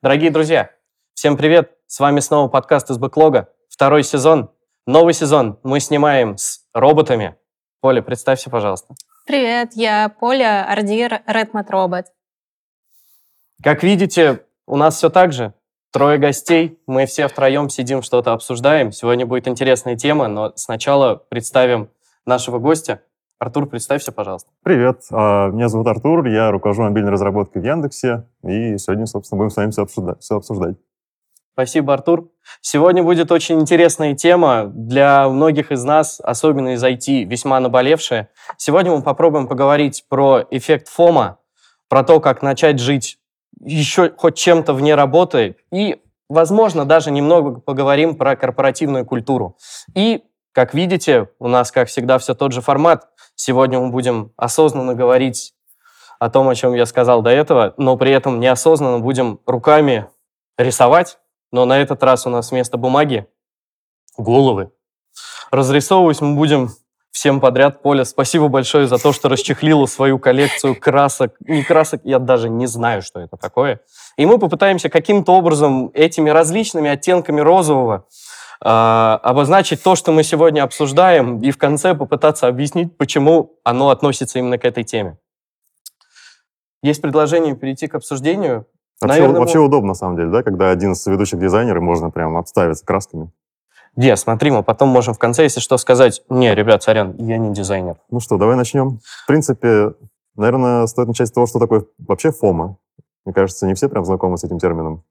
Дорогие друзья, всем привет! С вами снова подкаст из Бэклога. Второй сезон, новый сезон. Мы снимаем с роботами. Поля, представься, пожалуйста. Привет, я Поля, Ардир, Redmat Robot. Как видите, у нас все так же. Трое гостей, мы все втроем сидим, что-то обсуждаем. Сегодня будет интересная тема, но сначала представим нашего гостя. Артур, представься, пожалуйста. Привет, а, меня зовут Артур, я руковожу мобильной разработкой в Яндексе, и сегодня, собственно, будем с вами все обсуждать. Все обсуждать. Спасибо, Артур. Сегодня будет очень интересная тема для многих из нас, особенно из IT, весьма наболевшая. Сегодня мы попробуем поговорить про эффект ФОМа, про то, как начать жить еще хоть чем-то вне работы и, возможно, даже немного поговорим про корпоративную культуру. И, как видите, у нас, как всегда, все тот же формат. Сегодня мы будем осознанно говорить о том, о чем я сказал до этого, но при этом неосознанно будем руками рисовать, но на этот раз у нас вместо бумаги головы. Разрисовывать мы будем всем подряд. Поля, спасибо большое за то, что расчехлила свою коллекцию красок. Не красок, я даже не знаю, что это такое. И мы попытаемся каким-то образом этими различными оттенками розового обозначить то, что мы сегодня обсуждаем, и в конце попытаться объяснить, почему оно относится именно к этой теме. Есть предложение перейти к обсуждению. Вообще, Наверное, вообще мы- удобно, на самом деле, да, когда один из ведущих дизайнеров можно прям обставиться красками. Где, смотри, мы потом можем в конце, если что, сказать, не, ребят, сорян, я не дизайнер. Ну что, давай начнем. В принципе, наверное, стоит начать с того, что такое вообще ФОМа. Мне кажется, не все прям знакомы с этим термином.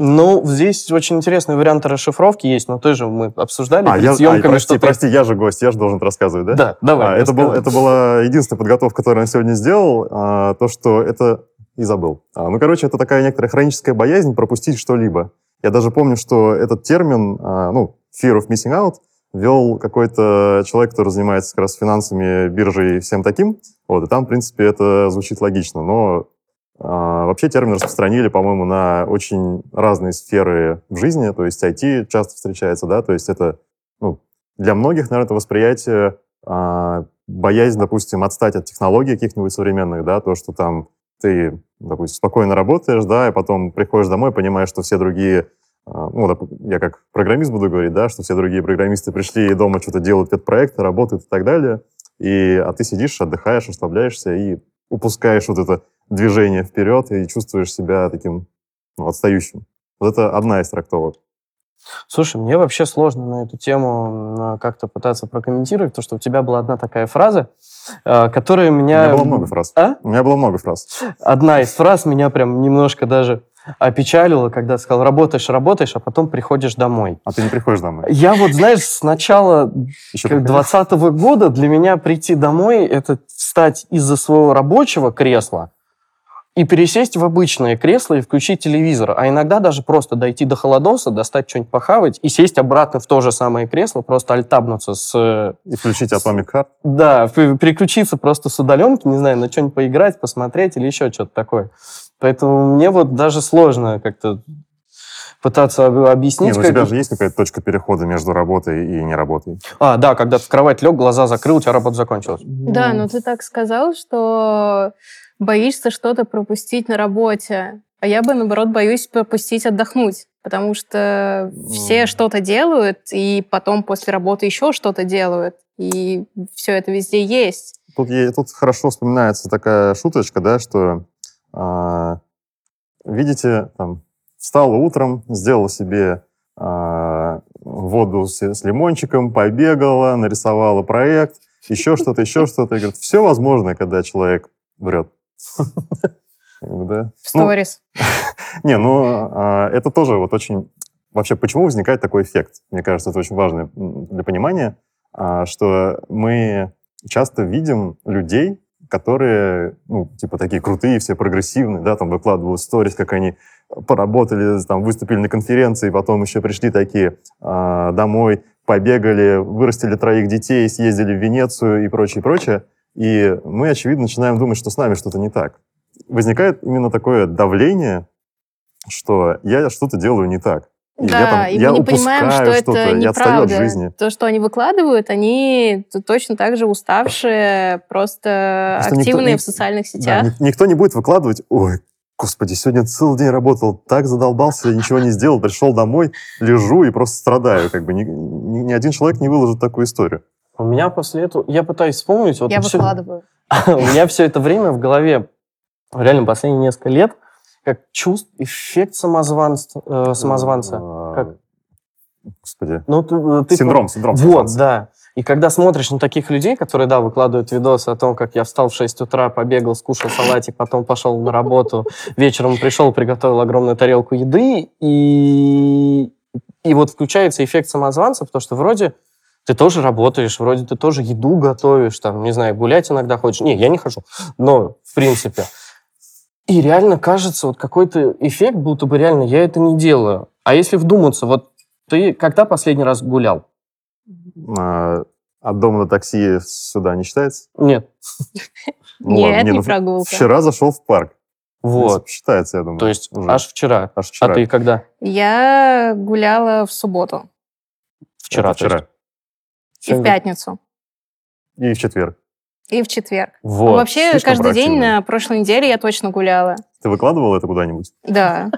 Ну, здесь очень интересные варианты расшифровки есть, но тоже мы обсуждали А, перед я, а, съемками, прости, что прости, я же гость, я же должен рассказывать, да? Да, давай. А, это, был, это была единственная подготовка, которую я сегодня сделал. а, то, что это... И забыл. А, ну, короче, это такая некоторая хроническая боязнь пропустить что-либо. Я даже помню, что этот термин, а, ну, fear of missing out, ввел какой-то человек, который занимается как раз финансами, биржей и всем таким. Вот, и там, в принципе, это звучит логично. Но а, вообще термин распространили, по-моему, на очень разные сферы в жизни. То есть IT часто встречается, да, то есть это ну, для многих, наверное, это восприятие а, боязнь, допустим, отстать от технологий каких-нибудь современных, да, то, что там ты, допустим, спокойно работаешь, да, и потом приходишь домой, понимаешь, что все другие, а, ну, я как программист буду говорить, да, что все другие программисты пришли и дома что-то делают, пет-проекты, работают и так далее, и, а ты сидишь, отдыхаешь, расслабляешься и упускаешь вот это движение вперед и чувствуешь себя таким ну, отстающим. Вот это одна из трактовок. Слушай, мне вообще сложно на эту тему м, как-то пытаться прокомментировать, потому что у тебя была одна такая фраза, э, которая У меня... меня было много фраз. А? У меня было много фраз. Одна из фраз меня прям немножко даже опечалила, когда сказал, работаешь, работаешь, а потом приходишь домой. А ты не приходишь домой. Я вот, знаешь, с начала Еще как приходишь? 20 года для меня прийти домой — это встать из-за своего рабочего кресла и пересесть в обычное кресло и включить телевизор. А иногда даже просто дойти до холодоса, достать что-нибудь похавать и сесть обратно в то же самое кресло, просто альтабнуться с... э, И включить Atomic Heart. Да, переключиться просто с удаленки, не знаю, на что-нибудь поиграть, посмотреть или еще что-то такое. Поэтому мне вот даже сложно как-то пытаться объяснить. ну у тебя же есть какая-то точка перехода между работой и не работой. А, да, когда ты в кровать лег, глаза закрыл, у тебя работа закончилась. Да, но ты так сказал, что боишься что-то пропустить на работе. А я бы, наоборот, боюсь пропустить отдохнуть. Потому что все М. что-то делают, и потом после работы еще что-то делают. И все это везде есть. Тут, тут хорошо вспоминается такая шуточка, да, что а, видите, там, встала утром, сделала себе а, воду с, с лимончиком, побегала, нарисовала проект, еще что-то, еще что-то. И говорит, все возможно, когда человек врет. Да. В Ну, сторис. Не, ну, а, это тоже вот очень... Вообще, почему возникает такой эффект? Мне кажется, это очень важно для понимания, а, что мы часто видим людей, которые, ну, типа, такие крутые, все прогрессивные, да, там выкладывают сторис, как они поработали, там, выступили на конференции, потом еще пришли такие а, домой, побегали, вырастили троих детей, съездили в Венецию и прочее, прочее. И мы, очевидно, начинаем думать, что с нами что-то не так. Возникает именно такое давление, что я что-то делаю не так. И я да, там- и я мы не понимаем, что это я неправда. жизни. То, что они выкладывают, они точно так же уставшие, просто никто- активные ник- в социальных Да, сетях. ник- никто не будет выкладывать, ой, господи, сегодня целый день работал, так задолбался, ничего не сделал, пришел домой, лежу и просто страдаю. Как бы ни- ни один человек не выложит такую историю. У меня после этого... Я пытаюсь вспомнить... Вот Я всё- выкладываю. У меня все это время в голове, реально последние несколько лет, как чувств, эффект самозванца. э, самозванца. А, Как? Господи. Ну, ты, э, ты Синдром, синдром. Вот, самозванца. да. И когда смотришь на таких людей, которые, да, выкладывают видосы о том, как я встал в 6 утра, побегал, скушал салатик, потом пошел на работу, вечером пришел, приготовил огромную тарелку еды, и, и вот включается эффект самозванца, потому что вроде ты тоже работаешь, вроде ты тоже еду готовишь, там, не знаю, гулять иногда хочешь. Не, я не хожу, но в принципе. И реально кажется, вот какой-то эффект, будто бы реально я это не делаю. А если вдуматься, вот ты когда последний раз гулял? А, от дома до такси сюда не считается? Нет. Ну Нет, не ну, прогулка. Вчера зашел в парк. Вот. Считается, я думаю. То есть аж вчера. Аж вчера. А ты когда? Я гуляла в субботу Вчера. Вчера. И в пятницу, И в четверг. и в четверг. Вот. Вообще, слишком каждый день на прошлой неделе я точно гуляла. Ты выкладывал это куда-нибудь? Да.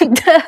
Да.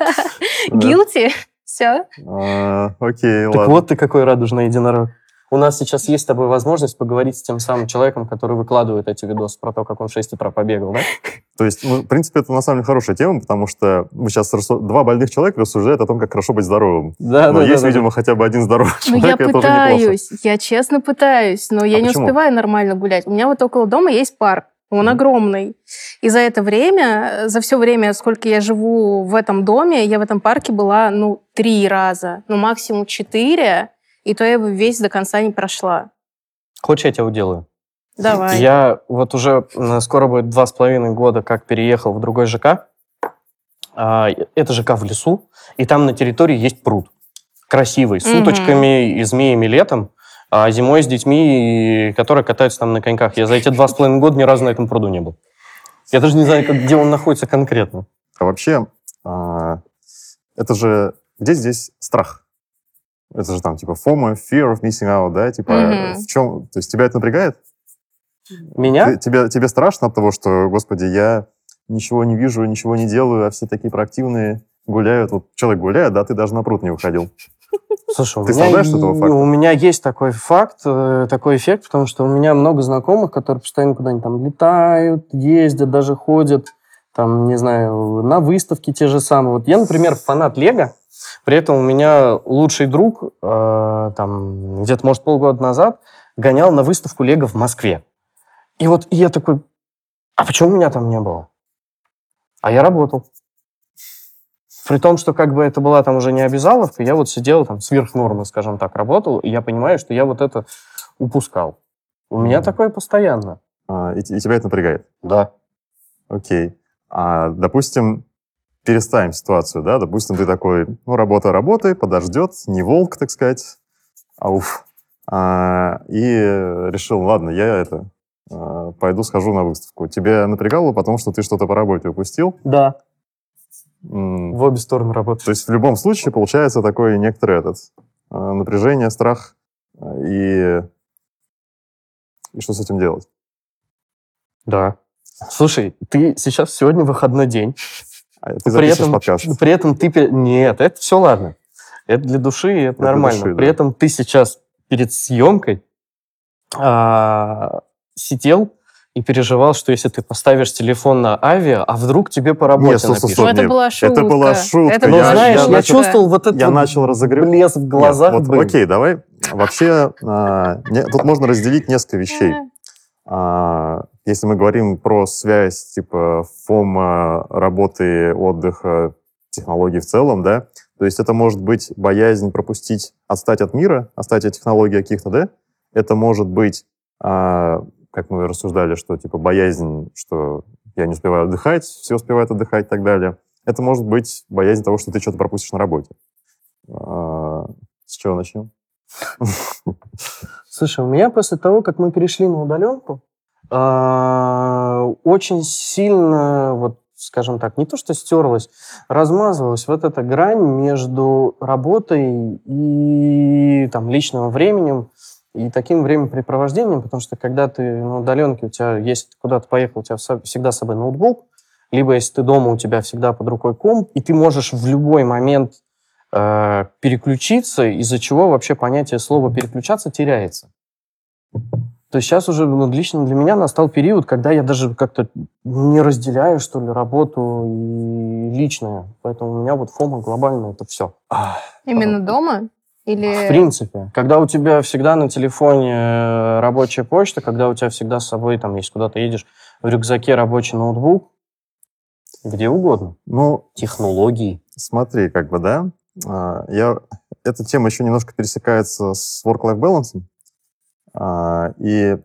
Guilty. Все. А, Окей, Так ладно. вот ты какой радужный единорог. У нас сейчас есть с тобой возможность поговорить с тем самым человеком, который выкладывает эти видосы про то, как он в 6 утра побегал, да? То есть, ну, в принципе, это на самом деле хорошая тема, потому что мы сейчас рассу- два больных человека рассуждают о том, как хорошо быть здоровым. Да, Но есть, видимо, хотя бы один здоровый Ну, человек, я это пытаюсь, я честно пытаюсь, но я А не почему? успеваю нормально гулять. У меня вот около дома есть парк, он огромный. И за это время, за все время, сколько я живу в этом доме, я в этом парке была, ну, три раза, ну, максимум четыре, и то я его весь до конца не прошла. Хочешь, я тебя уделаю? Давай. Я вот уже м, скоро будет два с половиной года, как переехал в другой ЖК. А, Это ЖК в лесу, и там на территории есть пруд. Красивый, с уточками и змеями летом, а зимой с детьми, которые катаются там на коньках. Я за эти два с половиной года ни разу на этом пруду не был. Я даже не знаю, где он находится конкретно. А вообще, а, это же... Где здесь страх? Это же там, типа, FOMO, fear of missing out, да? Типа, Мгм. в чем... То есть тебя это напрягает? Меня? Ты- тебе, тебе страшно от того, что, господи, я ничего не вижу, ничего не делаю, а все такие проактивные гуляют. Вот человек гуляет, да, ты даже на пруд не выходил. Слушай, у Ты меня, страдаешь от этого факта? у меня есть такой факт, э, такой эффект, потому что у меня много знакомых, которые постоянно куда-нибудь там летают, ездят, даже ходят, там, не знаю, на выставки те же самые. Вот я, например, фанат Лего, при этом у меня лучший друг, э, там, где-то, может, полгода назад, гонял на выставку Лего в Москве. И вот я такой, а почему меня там не было? А я работал. При том, что как бы это была там уже не обязаловка, я вот сидел там сверх нормы, скажем так, работал, и я понимаю, что я вот это упускал. У меня Мгм. такое постоянно. А, и, и тебя это напрягает. Да. Окей. А, допустим, переставим ситуацию, да? Допустим, ты такой, ну, работа работы, подождет, не волк, так сказать. Ауф. А, и решил, ладно, я это, а, пойду схожу на выставку. Тебя напрягало, потому что ты что-то по работе упустил? Да. М, В обе стороны работает. То есть в любом случае получается такой некоторый этот а, напряжение, страх а, и и что с этим делать? Да. Слушай, ты сейчас сегодня выходной день. А Ты При этом, подкаст. при этом ты... пе- Нет, это все ладно. Это для души, и это для нормально. души, при да. этом ты сейчас перед съемкой а, сидел и переживал, что если ты поставишь телефон на авиа, а вдруг тебе по работе Нет, напишут. стой, Ну, это нет, была шутка. это была шутка. Это Ну, была знаешь, я я, начал- чувствовал вот этот я начал разогрев- блеск в глазах. Нет, вот, окей, давай. Вообще, а, не- тут можно разделить несколько вещей. А, если мы говорим про связь типа фома, работы, отдыха, технологий в целом, да, то есть это может быть боязнь пропустить, отстать от мира, отстать от технологий каких-то, да, это может быть, а, как мы рассуждали, что типа боязнь, что я не успеваю отдыхать, все успевают отдыхать и так далее. Это может быть боязнь того, что ты что-то пропустишь на работе. А, С чего начнем? Слушай, у меня после того, как мы перешли на удаленку, а, очень сильно вот скажем так, не то что стерлась, размазывалась вот эта грань между работой и там, личным временем, и таким времяпрепровождением, потому что когда ты на удаленке, у тебя есть куда-то поехал, у тебя всегда с собой ноутбук, либо если ты дома, у тебя всегда под рукой комп, и ты можешь в любой момент э, переключиться, из-за чего вообще понятие слова переключаться теряется. То есть сейчас уже ну, лично для меня настал период, когда я даже как-то не разделяю, что ли, работу и личное. Поэтому у меня вот фома глобально это все. Именно дома? Или... В принципе. Когда у тебя всегда на телефоне э, рабочая почта, когда у тебя всегда с собой, там, если куда-то едешь, в рюкзаке рабочий ноутбук, где угодно. Ну, технологии. Смотри, как бы, да, а, я... Эта тема еще немножко пересекается с work-life balance. А, и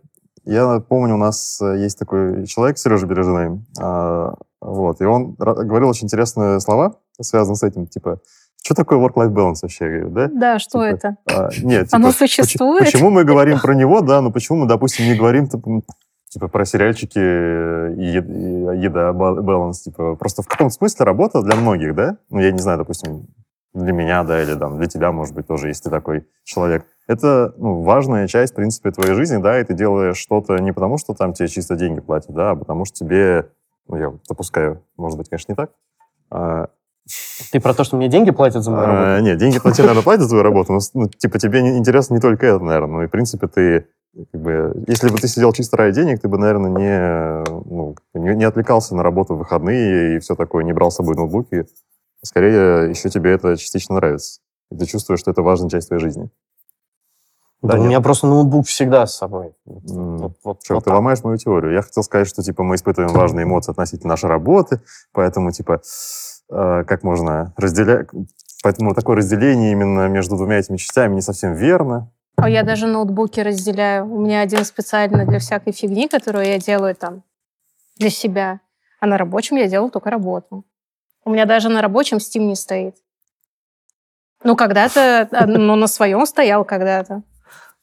я помню, у нас есть такой человек, Сережа Бережный, а, вот, и он говорил очень интересные слова, связанные с этим, типа, что такое work-life balance вообще? Да, да что типа, это? А, нет, типа, Оно существует? Почему, почему мы говорим про него, да, но почему мы, допустим, не говорим типа про сериальчики и еда, баланс, типа просто в каком смысле работа для многих, да? Ну, я не знаю, допустим, для меня, да, или там для тебя, может быть, тоже, если ты такой человек. Это ну, важная часть, в принципе, твоей жизни, да, и ты делаешь что-то не потому, что там тебе чисто деньги платят, да, а потому что тебе, ну, я допускаю, может быть, конечно, не так. А, ты про то, что мне деньги платят за мою а, работу? нет, деньги платят, наверное, платят за твою работу, но, ну, типа, тебе интересно не только это, наверное. Ну, и, в принципе, ты, как бы, если бы ты сидел чисто ради денег, ты бы, наверное, не, ну, не, не отвлекался на работу в выходные и все такое, не брал с собой ноутбуки скорее еще тебе это частично нравится. И ты чувствуешь, что это важная часть твоей жизни. Да, да у меня просто ноутбук всегда с собой. Mm. Вот, вот, Черт, вот ты так. ломаешь мою теорию. Я хотел сказать, что типа мы испытываем важные эмоции относительно нашей работы, поэтому типа э, как можно разделять... Поэтому такое разделение именно между двумя этими частями не совсем верно. А я даже ноутбуки разделяю. У меня один специально для всякой фигни, которую я делаю там для себя. А на рабочем я делаю только работу. У меня даже на рабочем Steam не стоит. Ну, когда-то, а, ну, на своем стоял когда-то.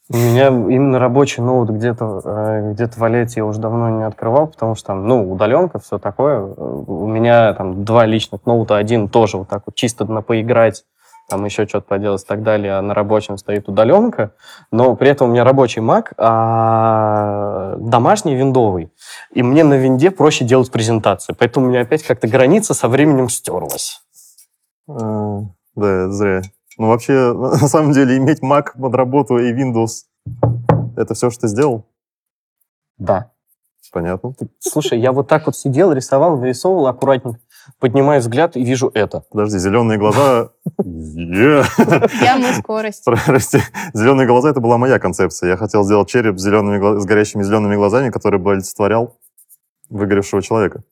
У меня именно рабочий ноут где-то э, где валяется, я уже давно не открывал, потому что там, ну, удаленка, все такое. У меня там два личных ноута, один тоже вот так вот чисто на поиграть там еще что-то поделать и так далее, а на рабочем стоит удаленка, но при этом у меня рабочий Mac, а домашний виндовый. И мне на винде проще делать презентации. Поэтому у меня опять как-то граница со временем стерлась. А, да, зря. Ну, вообще, на самом деле, иметь Mac под работу и Windows — это все, что ты сделал? Да. Понятно. Слушай, я вот так вот сидел, рисовал, вырисовывал аккуратненько поднимаю взгляд и вижу это. Подожди, зеленые глаза... Явная скорость. Прости. Зеленые глаза — это была моя концепция. Я хотел сделать череп с, зелеными, с горящими зелеными глазами, который бы олицетворял выгоревшего человека.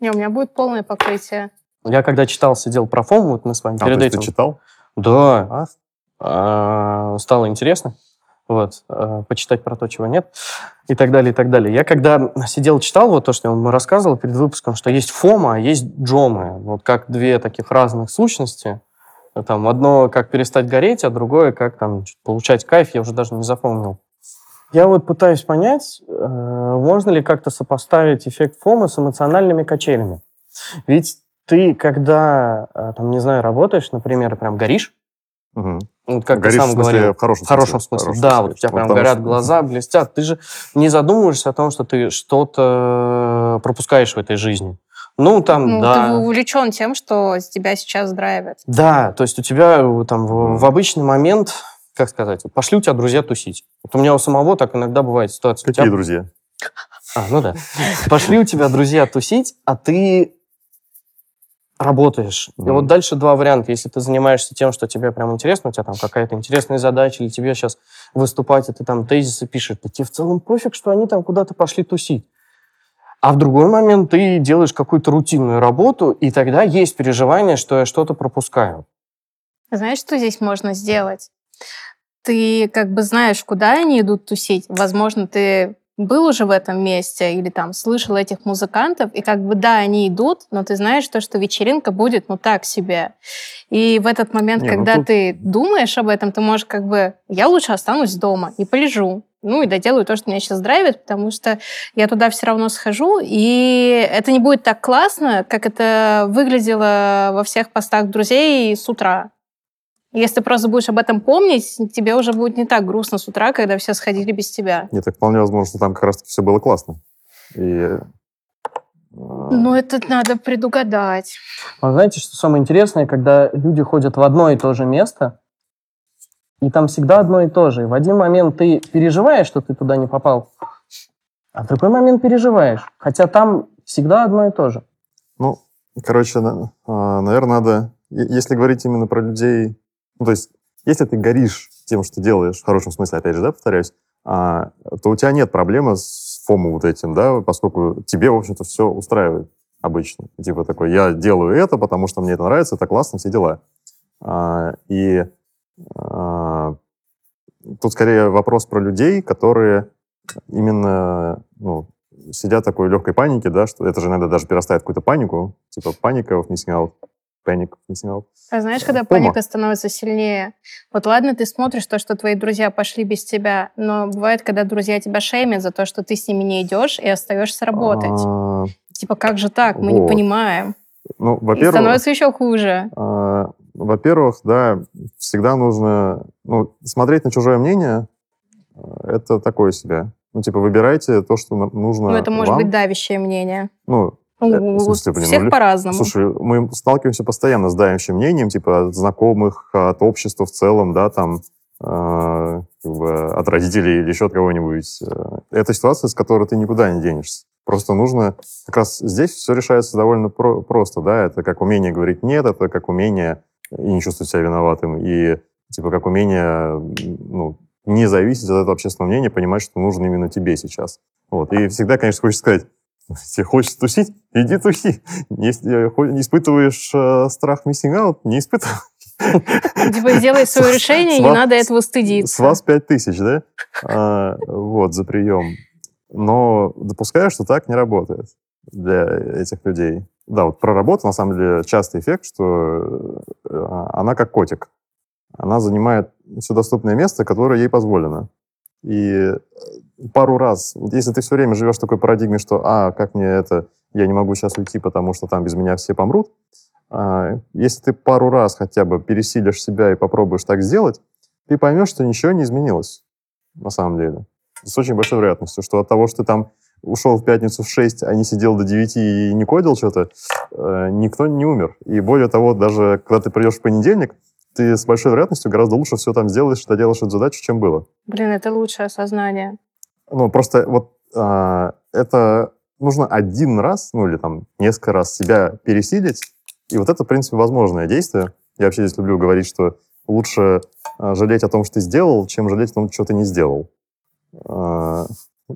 Не, у меня будет полное покрытие. Я когда читал, сидел про фом, вот мы с вами а, перед этим... ты читал? Да. А? А, стало интересно вот, э, почитать про то, чего нет, и так далее, и так далее. Я когда сидел, читал вот то, что я вам рассказывал перед выпуском, что есть фома, а есть джомы, вот как две таких разных сущности. Там одно как перестать гореть, а другое как там получать кайф, я уже даже не запомнил. Я вот пытаюсь понять, э, можно ли как-то сопоставить эффект фома с эмоциональными качелями. Ведь ты, когда, э, там, не знаю, работаешь, например, прям горишь, угу. Вот как Горишь, ты сам в смысле, говорил. В хорошем, в хорошем смысле. Хорошем да, вот у тебя прям горят что... глаза, блестят. Ты же не задумываешься о том, что ты что-то пропускаешь в этой жизни. Ну, там, ну, да. Ты увлечен тем, что тебя сейчас драйвит. Да, то есть у тебя э, там в, в обычный момент, как сказать, пошли у тебя друзья тусить. Вот у меня у самого так иногда бывает ситуация. Какие тебя... друзья? А, ну да. Пошли у тебя друзья тусить, а ты работаешь. Mm-hmm. И вот дальше два варианта. Если ты занимаешься тем, что тебе прям интересно, у тебя там какая-то интересная задача, или тебе сейчас выступать, и ты там тезисы пишешь, то тебе в целом пофиг, что они там куда-то пошли тусить. А в другой момент ты делаешь какую-то рутинную работу, и тогда есть переживание, что я что-то пропускаю. Знаешь, что здесь можно сделать? Ты как бы знаешь, куда они идут тусить. Возможно, ты был уже в этом месте или там слышал этих музыкантов, и как бы да, они идут, но ты знаешь то, что вечеринка будет, ну так себе. И в этот момент, Не, ну когда ну тут... ты думаешь об этом, ты можешь как бы, я лучше останусь дома и полежу. Ну и доделаю то, что меня сейчас драйвит, потому что я туда все равно схожу, и это не будет так классно, как это выглядело во всех постах друзей с утра. Если ты просто будешь об этом помнить, тебе уже будет не так грустно с утра, когда все сходили без тебя. Нет, так вполне возможно, что там как раз все было классно. И, э, Ну, это надо предугадать. А знаете, что самое интересное, когда люди ходят в одно и то же место, и там всегда одно и то же. И в один момент ты переживаешь, что ты туда не попал, а в другой момент переживаешь. Хотя там всегда одно и то же. Ну, короче, наверное, надо, если говорить именно про людей, ну, то есть, если ты горишь тем, что делаешь, в хорошем смысле, опять же, да, повторяюсь, а, то у тебя нет проблемы с фому вот этим, да, поскольку тебе, в общем-то, все устраивает обычно. Типа такой, я делаю это, потому что мне это нравится, это классно, все дела. А, и а, тут скорее вопрос про людей, которые именно ну, сидят такой легкой панике, да, что это же иногда даже перерастает в какую-то панику, типа паника в missing of missing out. А знаешь, когда Пома. паника становится сильнее? Вот ладно, ты смотришь то, что твои друзья пошли без тебя, но бывает, когда друзья тебя шеймят за то, что ты с ними не идешь и остаешься работать. А, Типа, как же так? Мы не вот. понимаем. ну, И во-первых, становится еще хуже. а, во-первых, да, всегда нужно, ну, смотреть на чужое мнение, а, это такое себе. Ну, типа, выбирайте то, что нужно Ну, это может вам. быть давящее мнение. Ну, Ну, Э, в смысле, блин, всех ну, по-разному. Слушай, мы сталкиваемся постоянно с давящим мнением, типа от знакомых, от общества в целом, да, там, э, как бы от родителей или еще от кого-нибудь. Э, Это ситуация, с которой ты никуда не денешься. Просто нужно... Как раз здесь все решается довольно про- просто, да, это как умение говорить «нет», это как умение и не чувствовать себя виноватым, и типа как умение ну, не зависеть от этого общественного мнения, понимать, что нужно именно тебе сейчас. Вот. И всегда, конечно, хочется сказать, если хочешь тусить, иди туси. Если не испытываешь э, страх missing out, не испытывай. Типа, сделай свое С- решение, с не надо этого С стыдиться. вас пять тысяч, да? А, Вот, за прием. Но допускаю, что так не работает для этих людей. Да, вот про работу, на самом деле, частый эффект, что э, она как котик. Она занимает все доступное место, которое ей позволено. И пару раз, если ты все время живешь в такой парадигме, что, а, как мне это, я не могу сейчас уйти, потому что там без меня все помрут, а, если ты пару раз хотя бы пересилишь себя и попробуешь так сделать, ты поймешь, что ничего не изменилось на самом деле. С очень большой вероятностью, что от того, что ты там ушел в пятницу в 6, а не сидел до 9 и не кодил что-то, э, никто не умер. И более того, даже когда ты придешь в понедельник, ты с большой вероятностью гораздо лучше все там сделаешь, доделаешь эту задачу, чем было. Блин, это лучшее осознание. Ну, просто вот а, это нужно один раз, ну, или там несколько раз себя пересилить, и вот это, в принципе, возможное действие. Я вообще здесь люблю говорить, что лучше а, жалеть о том, что ты сделал, чем жалеть о том, что ты не сделал. А,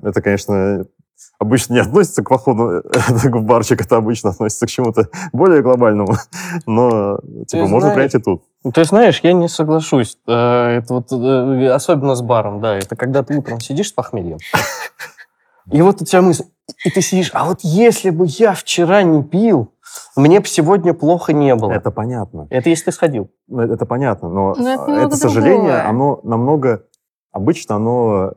это, конечно, обычно не относится к походу в барчик, это обычно относится к чему-то более глобальному, но типа, можно знаешь, принять и тут. Ну, Ты знаешь, я не соглашусь. Э, Это вот, э, особенно с баром, да. Это когда ты утром сидишь с похмельем. И вот у тебя мысль, и ты сидишь, а вот если бы я вчера не пил, мне бы сегодня плохо не было. Это, Это понятно. если ты сходил. Ну, Это понятно, но Но это а, немного это сожаление, другое. оно намного... Обычно оно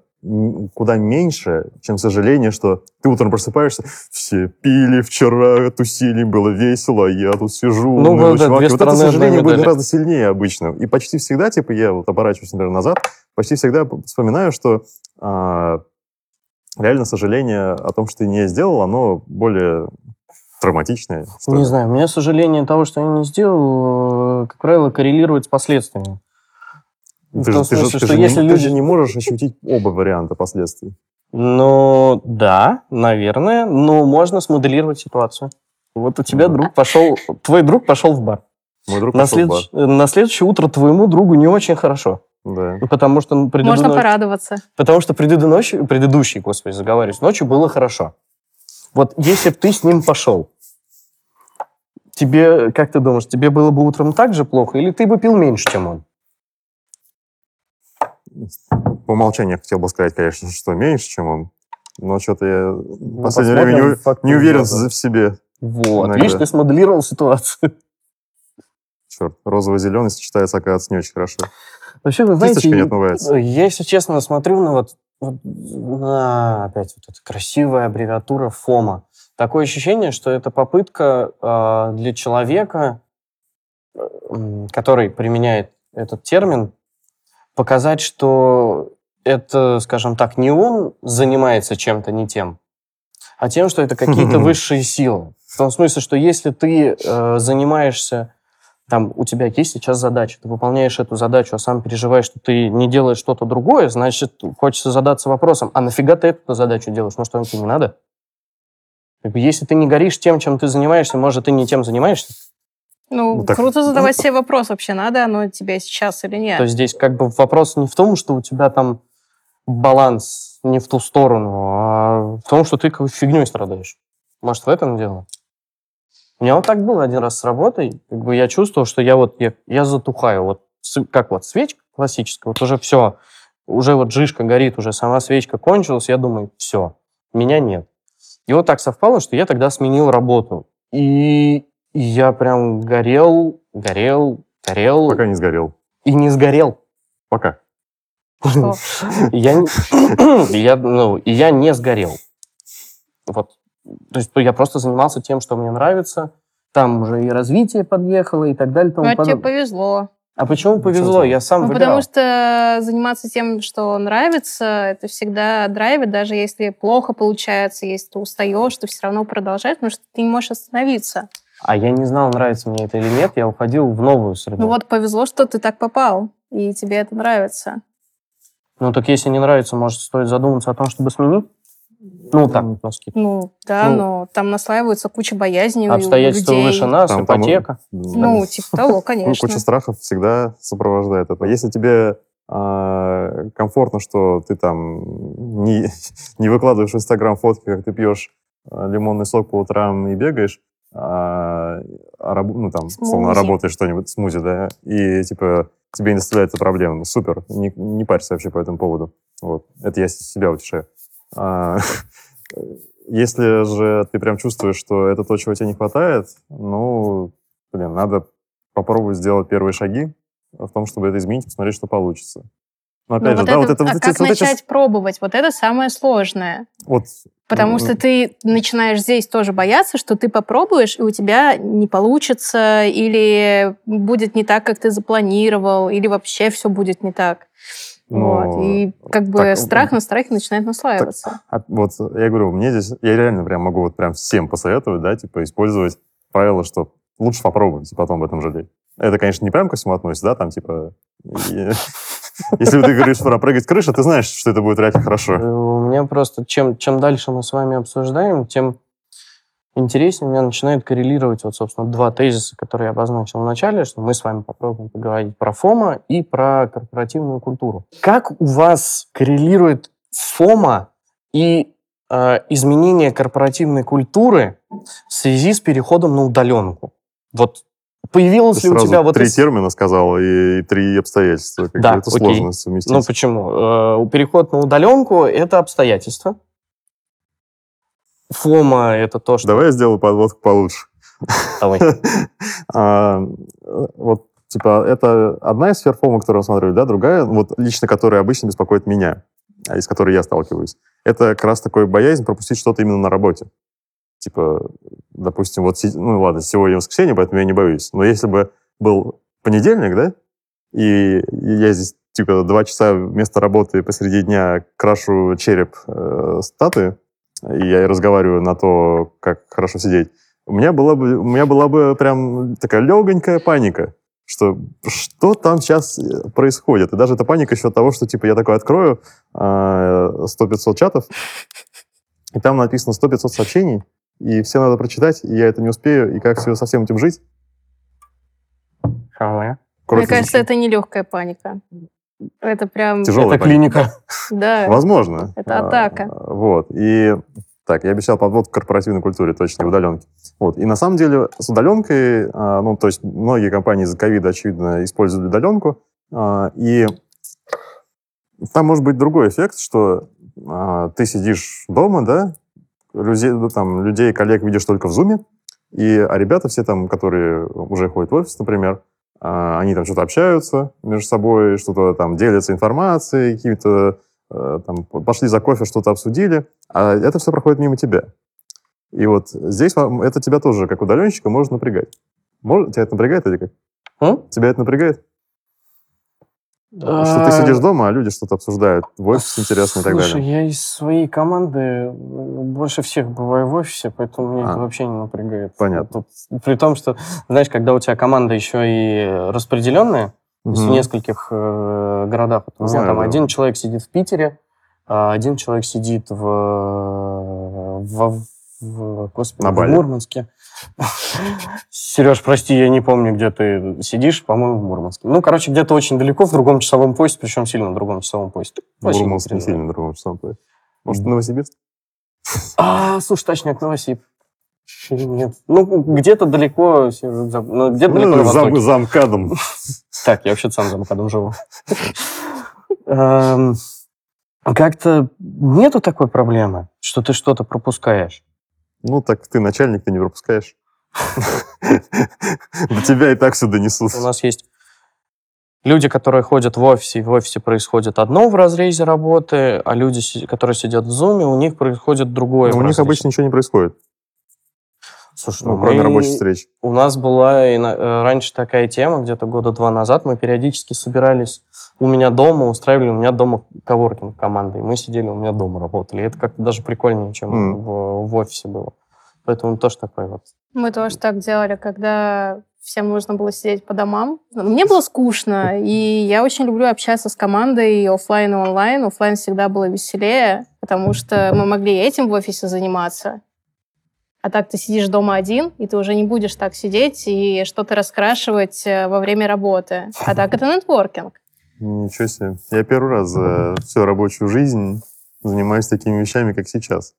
куда меньше, чем сожаление, что ты утром просыпаешься, все пили вчера, тусили, было весело, а я тут сижу. Ну, вот, чувак». вот это сожаление будет гораздо сильнее обычно. И почти всегда, типа, я вот оборачиваюсь, например, назад, почти всегда вспоминаю, что а, реально сожаление о том, что ты не сделал, оно более травматичное. Не ли. знаю, у меня сожаление того, что я не сделал, э, как правило, коррелирует с последствиями. В Ты, том же, ты, же, смысле, ты что же если не, ты люди- же не можешь ощутить оба варианта последствий. Ну, да, наверное, но можно смоделировать ситуацию. Вот у тебя Ну. друг пошел, твой друг пошел в бар. Мой друг На, пошел в бар. на следующее утро твоему другу не очень хорошо. Да. Потому что ну, предыдущей Можно ночью- порадоваться. Потому что предыдущий, предыдущий, господи, заговариваюсь, ночью было хорошо. Вот если бы ты с ним пошел, тебе, как ты думаешь, тебе было бы утром так же плохо, или ты бы пил меньше, чем он? По умолчанию я хотел бы сказать, конечно, что меньше, чем он. Но что-то я в Ну, последнее время не, не уверен в себе. Вот, Иногда. видишь, ты смоделировал ситуацию. Черт, розово-зеленый сочетается, оказывается, не очень хорошо. Вообще, вы знаете, не я- отмывается. я, если честно, смотрю на вот Вот, а, опять вот эта красивая аббревиатура ФОМа. Такое ощущение, что это попытка э, для человека, э, который применяет этот термин, показать, что это, скажем так, не он занимается чем-то не тем, а тем, что это какие-то высшие силы. В том смысле, что если ты э, занимаешься, там, у тебя есть сейчас задача, ты выполняешь эту задачу, а сам переживаешь, что ты не делаешь что-то другое, значит, хочется задаться вопросом, а нафига ты эту задачу делаешь? Может, вам тебе не надо? Если ты не горишь тем, чем ты занимаешься, может, ты не тем занимаешься? Ну, Ну, так- круто задавать себе вопрос, вообще надо оно тебе сейчас или нет. То есть здесь как бы вопрос не в том, что у тебя там баланс не в ту сторону, а в том, что ты как фигней страдаешь. Может, в этом дело? У меня вот так было один раз с работой. Как бы я чувствовал, что я вот я, я затухаю. Вот как вот свечка классическая, вот уже все, уже вот жишка горит, уже сама свечка кончилась, я думаю, все, меня нет. И вот так совпало, что я тогда сменил работу. И я прям горел, горел, горел Пока не сгорел. и не сгорел. Пока. Я, ну, и я не сгорел. Вот. То есть я просто занимался тем, что мне нравится. Там уже и развитие подъехало, и так далее. тому Ну, а тебе повезло. А почему повезло? Я сам Ну, выбирал. потому что заниматься тем, что нравится, это всегда драйвит, даже если плохо получается, если ты устаешь, ты все равно продолжаешь, потому что ты не можешь остановиться. А я не знал, нравится мне это или нет. Я уходил в новую среду. Ну вот повезло, что ты так попал, и тебе это нравится. Ну так если не нравится, может, стоит задуматься о том, чтобы сменить? Ну так, скидку. Ну, да, Ну, но там наслаивается куча боязней у Обстоятельства людей. выше нас, Там- там- ипотека. Ну, типа того, Ну, конечно. куча страхов всегда сопровождает это. Если тебе а, комфортно, что ты там не, не выкладываешь в Инстаграм фотки, как ты пьешь а, лимонный сок по утрам и бегаешь, а, раб- ну, там, Смузи. работаешь что-нибудь, смузи, да, и, типа, тебе не доставляет проблем. Ну, Супер, не, не парься вообще по этому поводу. Вот. Это я себя утешаю. А, Если же ты прям чувствуешь, что это то, чего тебе не хватает, ну, блин, надо попробовать сделать первые шаги в том, чтобы это изменить, посмотреть, что получится. Но Ну, опять же, да, вот это а вот эти, как вот эти- начать пробовать? Вот это самое сложное. вот, Потому что ты начинаешь здесь тоже бояться, что ты попробуешь, и у тебя не получится, или будет не так, как ты запланировал, или вообще все будет не так. Ну, вот. И как бы так, страх на страхе начинает наслаиваться. а, вот я говорю, мне здесь, я реально прям могу вот прям всем посоветовать, да, типа использовать правило, что лучше попробовать, и потом об этом жалеть. Это, конечно, не прям ко всему относится, да, там типа... Если ты говоришь про прыгать с крыши, ты знаешь, что это будет реально Э, хорошо. У меня просто, чем, чем дальше мы с вами обсуждаем, тем интереснее у меня начинает коррелировать, вот, собственно, два тезиса, которые я обозначил в начале, что мы с вами попробуем поговорить про ФОМа и про корпоративную культуру. Как у вас коррелирует ФОМа и э, изменение корпоративной культуры в связи с переходом на удаленку? Вот появилось Ты ли у сразу тебя вот... три термина сказал и, и три обстоятельства. Как Да, это окей. сложно совместить. Ну почему? Э, Переход на удаленку – это обстоятельства. ФОМа – это то, что... Давай я сделаю подводку получше. Давай. А, Вот, типа, это одна из сфер фома, которую рассматривали, да, другая, вот лично которая обычно беспокоит меня, а из которой я сталкиваюсь. Это как раз такой боязнь пропустить что-то именно на работе. Типа, допустим, вот, ну ладно, сегодня воскресенье, поэтому я не боюсь. Но если бы был понедельник, да, и я здесь, типа, два часа вместо работы посреди дня крашу череп э, статуи, и я разговариваю на то, как хорошо сидеть, у меня была бы, у меня была бы прям такая легонькая паника, что что там сейчас происходит. И даже эта паника еще от того, что типа я такой открою а, 100-500 чатов, и там написано 100-500 сообщений, и все надо прочитать, и я это не успею, и как все со всем этим жить. Кровь Мне кажется, это не легкая паника. Это прям... Тяжелая Это паника. клиника. Да. Возможно. Это А, атака. Вот. И так, я обещал подвод к корпоративной культуре, точно, удаленки. Вот. И на самом деле с удаленкой, а, ну, то есть многие компании из-за ковида, очевидно, используют удаленку, а, и там может быть другой эффект, что а, ты сидишь дома, да, людей, ну, там, людей, коллег видишь только в зуме, и, а ребята все там, которые уже ходят в офис, например, а, они там что-то общаются между собой, что-то там делятся информацией, какими-то э, там, пошли за кофе, что-то обсудили, а это все проходит мимо тебя. И вот здесь это тебя тоже, как удаленщика, может напрягать. Может, тебя это напрягает или как? М? Тебя это напрягает? Что ты сидишь дома, а люди что-то обсуждают. В офисе интересно и так Слушай, далее. я из своей команды э, больше всех бываю в офисе, поэтому меня А. это вообще не напрягает. Понятно. Тут- при том, что, знаешь, когда у тебя команда еще и распределенная, есть в нескольких э, городах, вот, знаю, Знаю, там да. один человек сидит в Питере, а один человек сидит в, в, в- господи, На в Бали. Мурманске. Сереж, прости, я не помню, где ты сидишь, по-моему, в Мурманске. Ну, короче, где-то очень далеко, в другом часовом поясе, причем сильно в другом часовом поясе. Вообще не Мурманск не переживай. сильно другом часом поясе. Может. Новосибирск? А, слушай, точняк, Новосиб. Нет. Ну, где-то далеко, Сереж, за- ну, где-то далеко на Ну, зам, востоке. замкадом. Так, я вообще сам за МКАДом живу. Эм, Как-то нету такой проблемы, что ты что-то пропускаешь. Ну, так ты начальник, ты не пропускаешь. До тебя и так сюда несут. У нас есть люди, которые ходят в офисе, и в офисе происходит одно в разрезе работы, а люди, которые сидят в зуме, у них происходит другое. Ну, У них обычно ничего не происходит, Слушай, ну, ну, кроме мы- рабочих встреч. У нас была и на- э, раньше такая тема, где-то года два назад, мы периодически собирались у меня дома, устраивали у меня дома коворкинг командой. Мы сидели у меня дома, работали. И это как-то даже прикольнее, чем М. в, в офисе было. Поэтому тоже такой вот. Мы тоже так делали, когда всем нужно было сидеть по домам. Мне было скучно, и я очень люблю общаться с командой и оффлайн и онлайн. Оффлайн всегда было веселее, потому что мы могли этим в офисе заниматься. А так ты сидишь дома один, и ты уже не будешь так сидеть и что-то раскрашивать э, во время работы. А так это нетворкинг. Ничего себе. Я первый раз за всю рабочую жизнь занимаюсь такими вещами, как сейчас.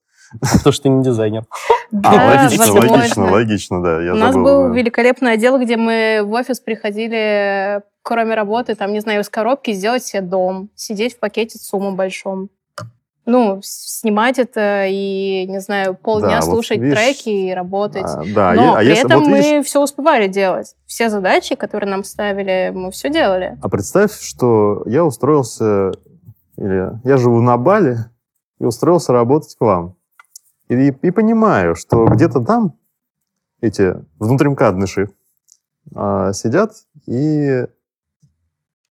То, что ты не дизайнер. Да, логично, возможно. логично, логично, да. Я У нас забыл, был да. великолепный отдел, где мы в офис приходили, кроме работы, там, не знаю, из коробки сделать себе дом, сидеть в пакете ЦУМа большом. Ну, снимать это и, не знаю, полдня Да, вот слушать видишь, треки и работать. А, да, Но а при если, этом вот мы видишь, все успевали делать. Все задачи, которые нам ставили, мы все делали. а представь, что я устроился, или я живу на Бали и устроился работать к вам. И, и понимаю, что где-то там эти внутримкадныши а, сидят и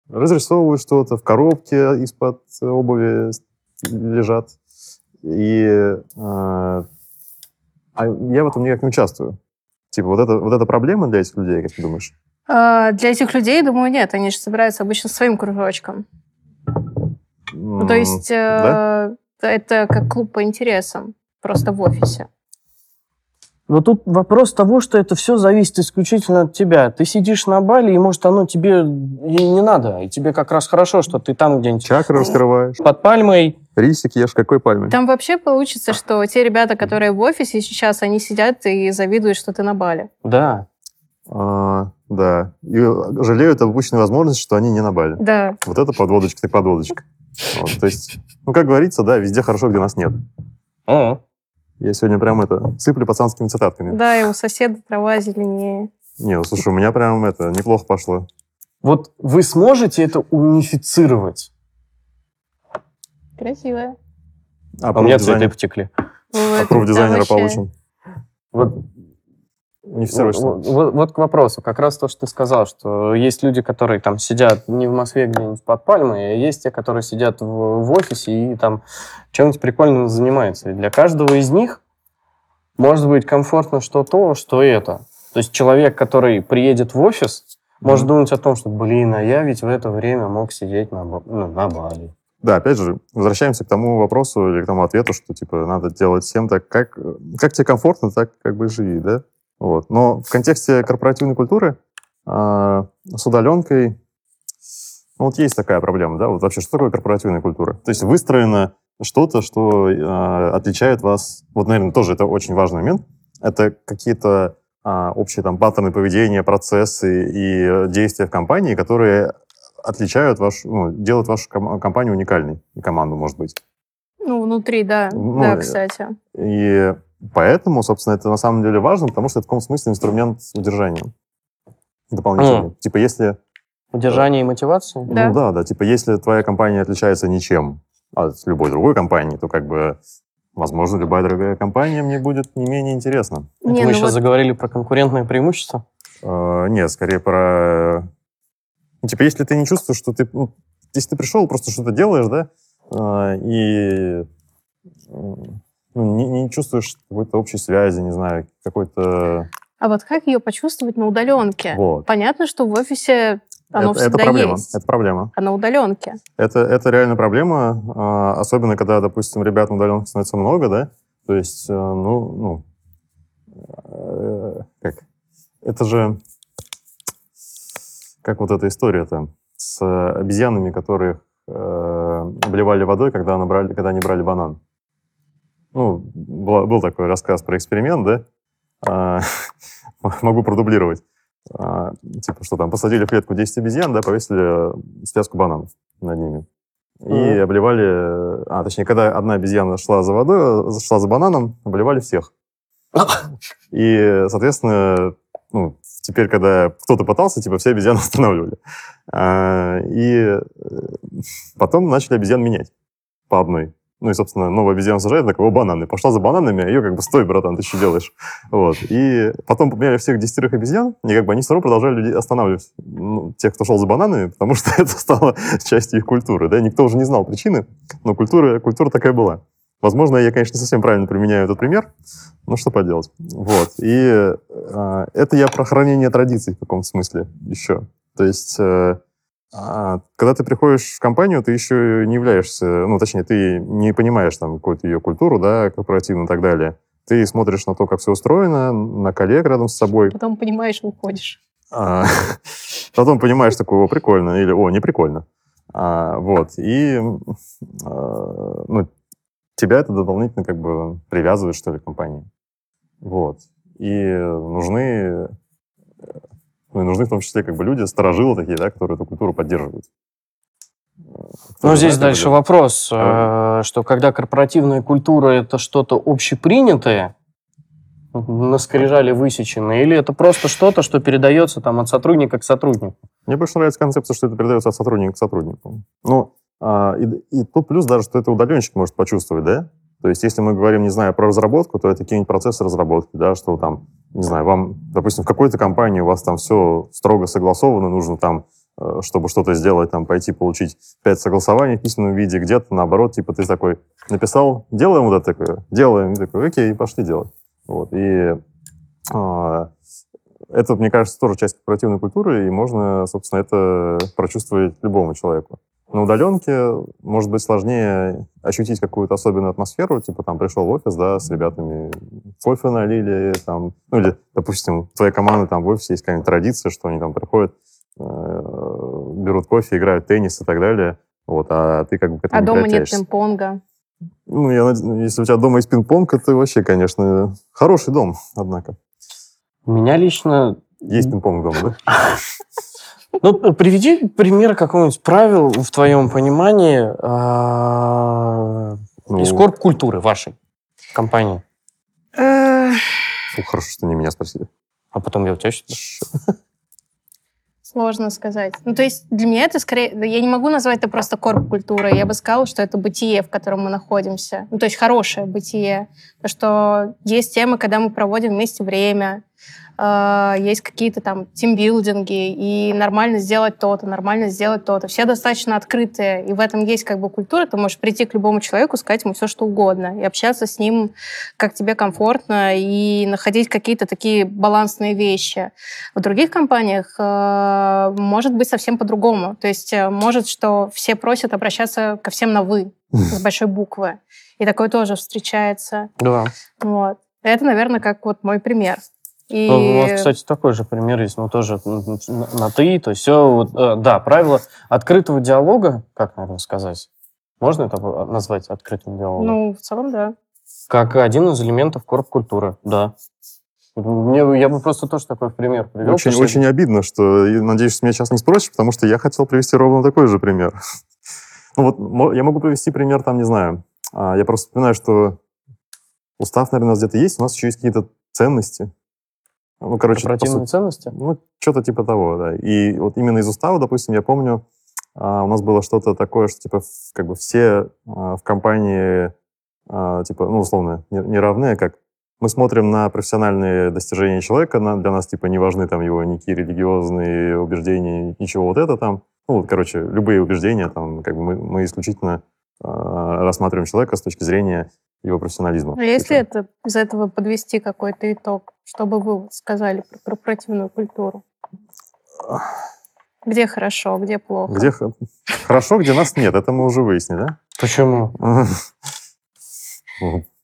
разрисовывают что-то, в коробке из-под обуви лежат. И а, а я в этом никак не участвую. Типа, вот это, вот это проблема для этих людей, как ты думаешь? А для этих людей, думаю, нет. Они же собираются обычно своим кружочком. Ну, то есть да? э, это как клуб по интересам, просто в офисе. Но тут вопрос того, что это все зависит исключительно от тебя. Ты сидишь на Бали, и, может, оно тебе и не надо. И тебе как раз хорошо, что ты там где-нибудь Чакры раскрываешь. под пальмой. Рисик ешь какой пальмой? Там вообще получится, что те ребята, которые в офисе сейчас, они сидят и завидуют, что ты на Бали. Да. А, да. И жалеют об упущенной возможности, что они не на Бали. Да. Вот это подводочка ты подводочка. Вот, то есть, ну, как говорится, да, везде хорошо, где нас нет. О, Я сегодня прям это, сыплю пацанскими цитатками. Да, и у соседа трава зеленее. Не, ну, слушай, у меня прям это, неплохо пошло. Вот вы сможете это унифицировать? Красивая. А, А у меня цветы потекли. а профдизайнера вообще- получим. Вот Унифицируешь что? Вот, вот- вот к вопросу. Как раз то, что ты сказал, что есть люди, которые там сидят не в Москве где-нибудь под пальмой, а есть те, которые сидят в, в офисе и там чем-нибудь прикольным занимаются. И для каждого из них может быть комфортно что то, что это. То есть человек, который приедет в офис, может Мгм. думать о том, что, блин, а я ведь в это время мог сидеть на, ну, на Бали. Да, опять же, возвращаемся к тому вопросу или к тому ответу, что, типа, надо делать всем так, как, как тебе комфортно, так как бы живи, да? Вот. Но в контексте корпоративной культуры а, с удаленкой ну, вот есть такая проблема, да? Вот вообще, что такое корпоративная культура? То есть выстроено что-то, что а, отличает вас... Вот, наверное, тоже это очень важный момент. Это какие-то а, общие там паттерны поведения, процессы и э, действия в компании, которые отличают вашу, ну, делают вашу ком- компанию уникальной, и команду, может быть. Ну, внутри, да. Ну, да, кстати. И поэтому, собственно, это на самом деле важно, потому что это в каком смысле инструмент удержания дополнительный. Мгм. Типа если... Удержание и мотивация? Да. Ну да, да, типа если твоя компания отличается ничем, от любой другой компании, то как бы, возможно, любая другая компания мне будет не менее интересна. Это Не, мы ну сейчас вот- заговорили про конкурентное преимущество? Э, Нет, скорее про... Ну, типа, если ты не чувствуешь, что ты... ну, если ты пришел, просто что-то делаешь, да, э, и ну, не, не чувствуешь какой-то общей связи, не знаю, какой-то... А вот как ее почувствовать на удаленке? Вот. Понятно, что в офисе оно это, это всегда проблема. есть. Это проблема. А на удаленке? Это, это реально проблема, а, особенно когда, допустим, ребят на удаленке становится много, да, то есть, э, ну, ну, э, как, это же, как вот эта история-то с обезьянами, которые э, обливали водой, когда, набрали, когда они брали банан. Ну, была- был такой рассказ про эксперимент, да, А, могу продублировать. А, Типа, что там, посадили в клетку 10 обезьян, да, повесили э, связку бананов над ними. И обливали... А, точнее, когда одна обезьяна шла за водой, э, шла за бананом, обливали всех. И, соответственно, ну, теперь, когда кто-то пытался, типа, все обезьяны останавливали. А, И э, потом начали обезьян менять по одной. Ну и, собственно, новая обезьяна сажает, такого бананы. Пошла за бананами, а ее как бы, стой, братан, ты что делаешь? Вот. И потом поменяли всех десятерых обезьян, и как бы они все равно продолжали останавливать, ну, тех, кто шел за бананами, потому что это стало частью их культуры. Да? Никто уже не знал причины, но культура, культура такая была. Возможно, я, конечно, не совсем правильно применяю этот пример, но что поделать. Вот. И э, это я про хранение традиций в каком-то смысле еще. То есть, э, а, когда ты приходишь в компанию, ты еще не являешься, ну, точнее, ты не понимаешь там какую-то ее культуру, да, корпоративную и так далее. Ты смотришь на то, как все устроено, на коллег рядом с собой, Потом понимаешь, уходишь. а, Потом понимаешь такое, о, прикольно, или о, не прикольно. А, Вот, и а, ну, тебя это дополнительно как бы привязывает, что ли, к компании. Вот. И нужны, ну, и нужны в том числе как бы люди, сторожилы такие, да, которые эту культуру поддерживают. Кто Ну, здесь дальше это? вопрос, А. э, что когда корпоративная культура – это что-то общепринятое, на скрижале высечено, или это просто что-то, что передается там от сотрудника к сотруднику? Мне больше нравится концепция, что это передается от сотрудника к сотруднику. Ну, а, и, и тут плюс даже, что это удаленщик может почувствовать, да? То есть, если мы говорим, не знаю, про разработку, то это какие-нибудь процессы разработки, да, что там, не знаю, вам, допустим, в какой-то компании у вас там все строго согласовано, нужно там, э, чтобы что-то сделать, там, пойти получить пять согласований в письменном виде, где-то наоборот, типа, ты такой написал, делаем вот это такое, делаем, и такой, окей, пошли делать. Вот, и а, это, мне кажется, тоже часть корпоративной культуры, и можно, собственно, это прочувствовать любому человеку. На удаленке может быть сложнее ощутить какую-то особенную атмосферу, типа там пришел в офис, да, с ребятами кофе налили, там, ну или, допустим, у твоей команды там в офисе есть какая-нибудь традиция, что они там приходят, э, берут кофе, играют в теннис и так далее, вот, а ты как бы к этому А не дома нет пинг-понга. Ну, я если у тебя дома есть пинг-понг, это вообще, конечно, хороший дом, однако. У меня лично... Есть пинг-понг дома, да? Ну, приведи пример какого-нибудь правил в твоем понимании а, Ну, из корп-культуры вашей компании. Э, фу, хорошо, что не меня спросили. А потом я у тебя. Сложно сказать. Ну, то есть для меня это скорее... Я не могу назвать это просто корп-культурой. Я бы сказала, что это бытие, в котором мы находимся. Ну, то есть хорошее бытие. То, что есть темы, когда мы проводим вместе время, э, есть какие-то там тимбилдинги, и нормально сделать то-то, нормально сделать то-то. Все достаточно открытые, и в этом есть как бы культура. Ты можешь прийти к любому человеку, сказать ему все, что угодно, и общаться с ним, как тебе комфортно, и находить какие-то такие балансные вещи. В других компаниях э, может быть совсем по-другому. То есть э, может, что все просят обращаться ко всем на «вы» с большой буквы. И такое тоже встречается. Да. Вот. Это, наверное, как вот мой пример. И Ну, У нас, кстати, такой же пример есть, но тоже м, на «ты», то есть все, вот, э, да, правило открытого диалога, как, наверное, сказать, можно это назвать открытым диалогом? ну, в целом, да. Как один из элементов корп-культуры, да. Мне, я бы просто тоже такой пример привел. Очень, потому что- очень обидно, что, надеюсь, что меня сейчас не спросишь, потому что я хотел привести ровно такой же пример. Ну вот, я могу привести пример, там, не знаю. А, Я просто вспоминаю, что устав, наверное, у нас где-то есть, у нас еще есть какие-то ценности. Ну, короче, по корпоративные сути, ценности. Ну, что-то типа того, да. И вот именно из устава, допустим, я помню, а, у нас было что-то такое, что типа как бы все а, в компании а, типа, ну, условно, не, не равны, как мы смотрим на профессиональные достижения человека, на- для нас типа не важны там его никакие религиозные убеждения, ничего вот это там. Ну, вот, короче, любые убеждения, там, как бы мы, мы исключительно рассматриваем человека с точки зрения его профессионализма. А если это из этого подвести какой-то итог, что бы вы сказали про корпоративную культуру? Где хорошо, где плохо? Где хорошо, где нас нет, это мы уже выяснили, Почему? да?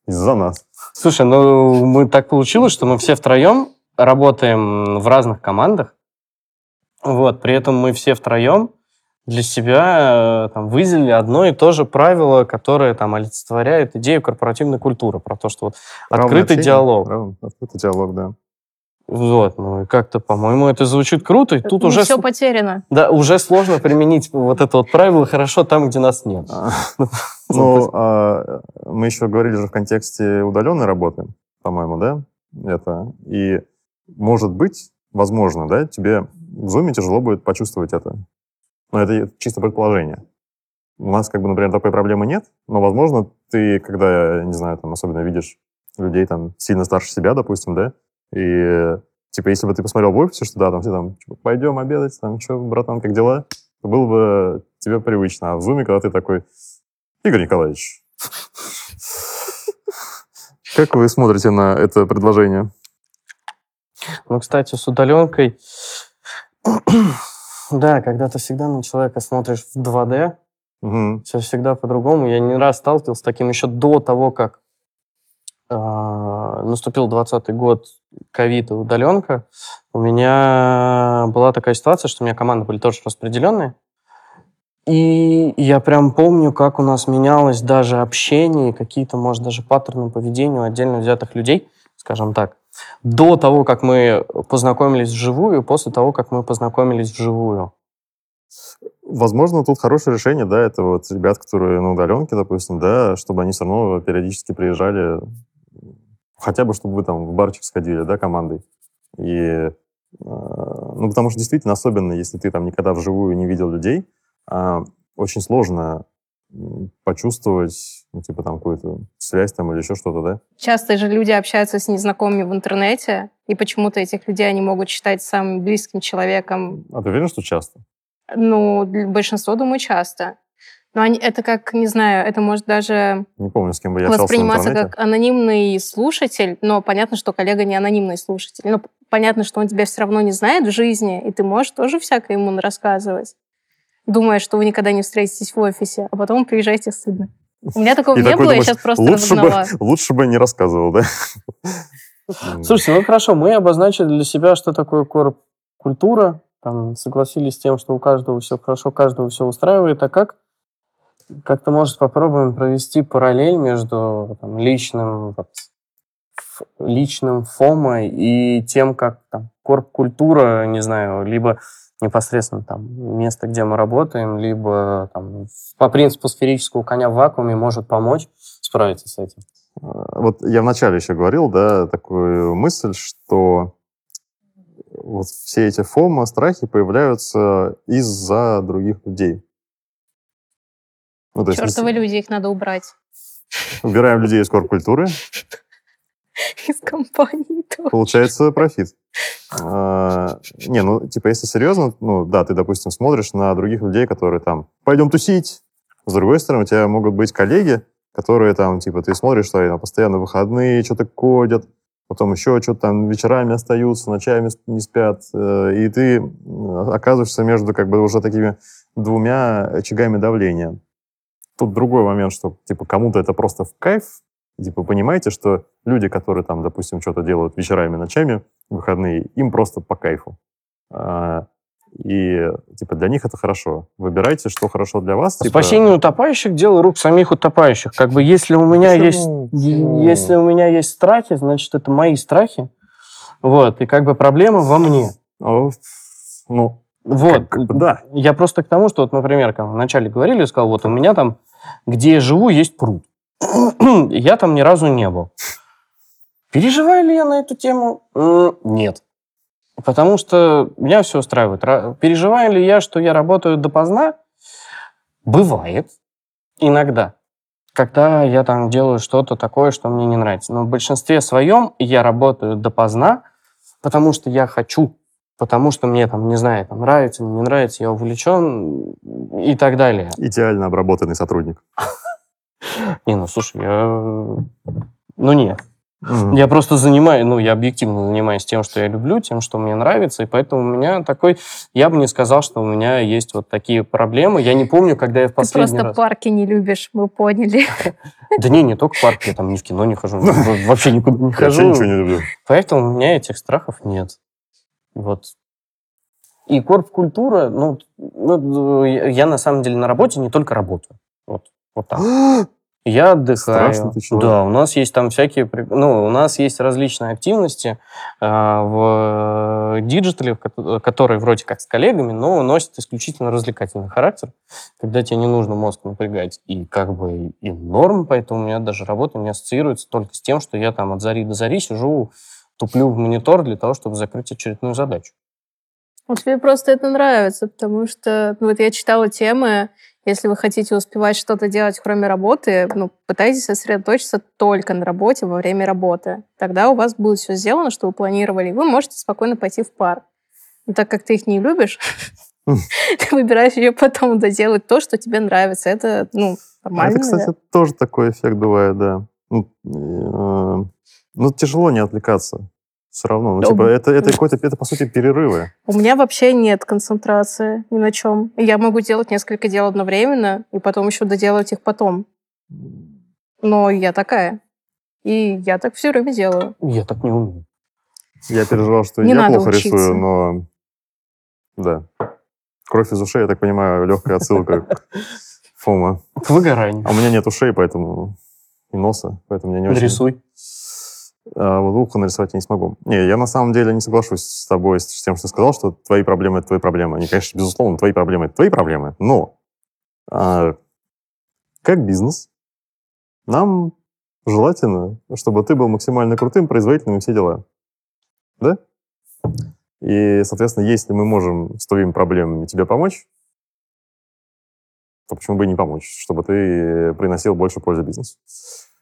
Из-за нас. Слушай, ну мы так получилось, что мы все втроем работаем в разных командах. Вот, при этом мы все втроем для себя э, там, выделили одно и то же правило, которое там олицетворяет идею корпоративной культуры, про то, что вот открытый общение, диалог. равно- Открытый диалог, да. Вот, ну и как-то, по-моему, это звучит круто, и тут Не уже, все потеряно. да, уже сложно применить вот это вот правило хорошо там, где нас нет. А, Ну, а, мы еще говорили же в контексте удаленной работы, по-моему, да? Это. И, может быть, возможно, да, тебе в Zoom тяжело будет почувствовать это. Но это чисто предположение. У нас, как бы, например, такой проблемы нет, но, возможно, ты, когда, не знаю, там, особенно видишь людей там сильно старше себя, допустим, да, и, типа, если бы ты посмотрел в офисе, что да, там все там, типа, пойдем обедать, там, что, братан, как дела? То было бы тебе привычно. А в зуме, когда ты такой, Игорь Николаевич, как вы смотрите на это предложение? Ну, кстати, с удаленкой, да, когда ты всегда на человека смотришь в 2D, Мгм. все всегда по-другому. Я не раз сталкивался с таким еще до того, как а, наступил 20 год, ковид и удаленка. У меня была такая ситуация, что у меня команды были тоже распределенные. И я прям помню, как у нас менялось даже общение, какие-то, может, даже паттерны поведения у отдельно взятых людей, скажем так, до того, как мы познакомились вживую, после того, как мы познакомились вживую. Возможно, тут хорошее решение, да, это вот ребят, которые на удаленке, допустим, да, чтобы они все равно периодически приезжали, хотя бы, чтобы вы там в барчик сходили, да, командой. И, э, ну, потому что действительно, особенно если ты там никогда вживую не видел людей, а, очень сложно почувствовать, ну, типа, там, какую-то связь там или еще что-то, да? Часто же люди общаются с незнакомыми в интернете, и почему-то этих людей они могут считать самым близким человеком. А ты уверен, что часто? Ну, для большинства, думаю, часто. Но они, это как, не знаю, это может даже Не помню, с кем бы я восприниматься как анонимный слушатель, но понятно, что коллега не анонимный слушатель. Но понятно, что он тебя все равно не знает в жизни, и ты можешь тоже всякое ему рассказывать, думая, что вы никогда не встретитесь в офисе, а потом приезжаете стыдно. У меня такого И не такой было, я думаешь, сейчас просто лучше бы, лучше бы не рассказывал, да? Слушайте, ну хорошо, мы обозначили для себя, что такое корп-культура, там, согласились с тем, что у каждого все хорошо, каждого все устраивает, а как? Как-то, может, попробуем провести параллель между там, личным, вот, личным ФОМой и тем, как там, корп-культура, не знаю, либо непосредственно там место, где мы работаем, либо там, по принципу сферического коня в вакууме может помочь справиться с этим. А, Вот я вначале еще говорил, да, такую мысль, что вот все эти фома, страхи появляются из-за других людей. Ну, то есть Чертовы не- люди, их надо убрать убираем людей из корп-культуры, из компании. получается профит. А, Не, ну, типа, если серьезно, ну, да, ты, допустим, смотришь на других людей, которые там, пойдем тусить. С другой стороны, у тебя могут быть коллеги, которые там, типа, ты смотришь, что они там постоянно выходные что-то кодят, потом еще что-то там вечерами остаются, ночами не спят, э, и ты м, оказываешься между, как бы, уже такими двумя очагами давления. Тут другой момент, что, типа, кому-то это просто в кайф, типа, понимаете, что люди, которые там, допустим, что-то делают вечерами, ночами, в выходные, им просто по кайфу. А, И, типа, для них это хорошо. Выбирайте, что хорошо для вас. типа, Спасение утопающих – дело рук самих утопающих. Как бы если у меня Почему? есть, если у меня есть страхи, значит это мои страхи. Вот и как бы проблема во мне. О, Ну, Вот. как бы да. Я просто к тому, что вот, например, как вначале говорили, я сказал, вот у меня там, где я живу, есть пруд. Я там ни разу не был. Переживаю ли я на эту тему? Нет. Потому что меня все устраивает. Ра- Переживаю ли я, что я работаю допоздна Бывает. Иногда. Когда я там делаю что-то такое, что мне не нравится. Но в большинстве своем я работаю допоздна, потому что я хочу, потому что мне там, не знаю, там нравится, не нравится, я увлечен и так далее. Идеально обработанный сотрудник. Не, ну слушай, я... Ну нет. Мгм. Я просто занимаюсь, ну, я объективно занимаюсь тем, что я люблю, тем, что мне нравится, и поэтому у меня такой... Я бы не сказал, что у меня есть вот такие проблемы. Я не помню, когда я в Ты последний просто раз... парки не любишь, мы поняли. Да не, не только в парк, я там ни в кино не хожу, вообще никуда не Я вообще хожу. ничего не люблю. Поэтому у меня этих страхов нет. Вот. И корп-культура, ну, ну, я я на самом деле на работе не только работаю. Вот, вот так. Я отдыхаю. Страшно ты чего? Да, у нас есть там всякие, ну, у нас есть различные активности а, в э, диджитале, в ко- которые вроде как с коллегами, но носят исключительно развлекательный характер, когда тебе не нужно мозг напрягать. И как бы и норм, поэтому у меня даже работа не ассоциируется только с тем, что я там от зари до зари сижу, туплю в монитор для того, чтобы закрыть очередную задачу. Вот тебе просто это нравится, потому что ну, вот я читала темы, если вы хотите успевать что-то делать, кроме работы, ну, пытайтесь сосредоточиться только на работе во время работы. Тогда у вас будет все сделано, что вы планировали, и вы можете спокойно пойти в парк. Но так как ты их не любишь, ты выбираешь ее потом доделать то, что тебе нравится. Это, ну, А нормально. Это, кстати, тоже такой эффект бывает, да. Ну, э, ну, тяжело не отвлекаться. Все равно. Ну, типа, это, это какой-то, это, по сути, перерывы. У меня вообще нет концентрации ни на чем. Я могу делать несколько дел одновременно, и потом еще доделать их потом. Но я такая. И я так все время делаю. Я так не умею. Я переживал, что Не я плохо учиться. рисую, но... Да. Кровь из ушей, я так понимаю, легкая отсылка к Фома. К выгоранию. А у меня нет ушей, поэтому... И носа, поэтому я не очень... Нарисуй. А вот ухо нарисовать я не смогу. Не, я на самом деле не соглашусь с тобой, с тем, что ты сказал, что твои проблемы — это твои проблемы. Они, конечно, безусловно, твои проблемы — это твои проблемы, но а, как бизнес нам желательно, чтобы ты был максимально крутым, производительным и все дела. Да? И, соответственно, если мы можем с твоими проблемами тебе помочь, то почему бы и не помочь, чтобы ты приносил больше пользы бизнесу.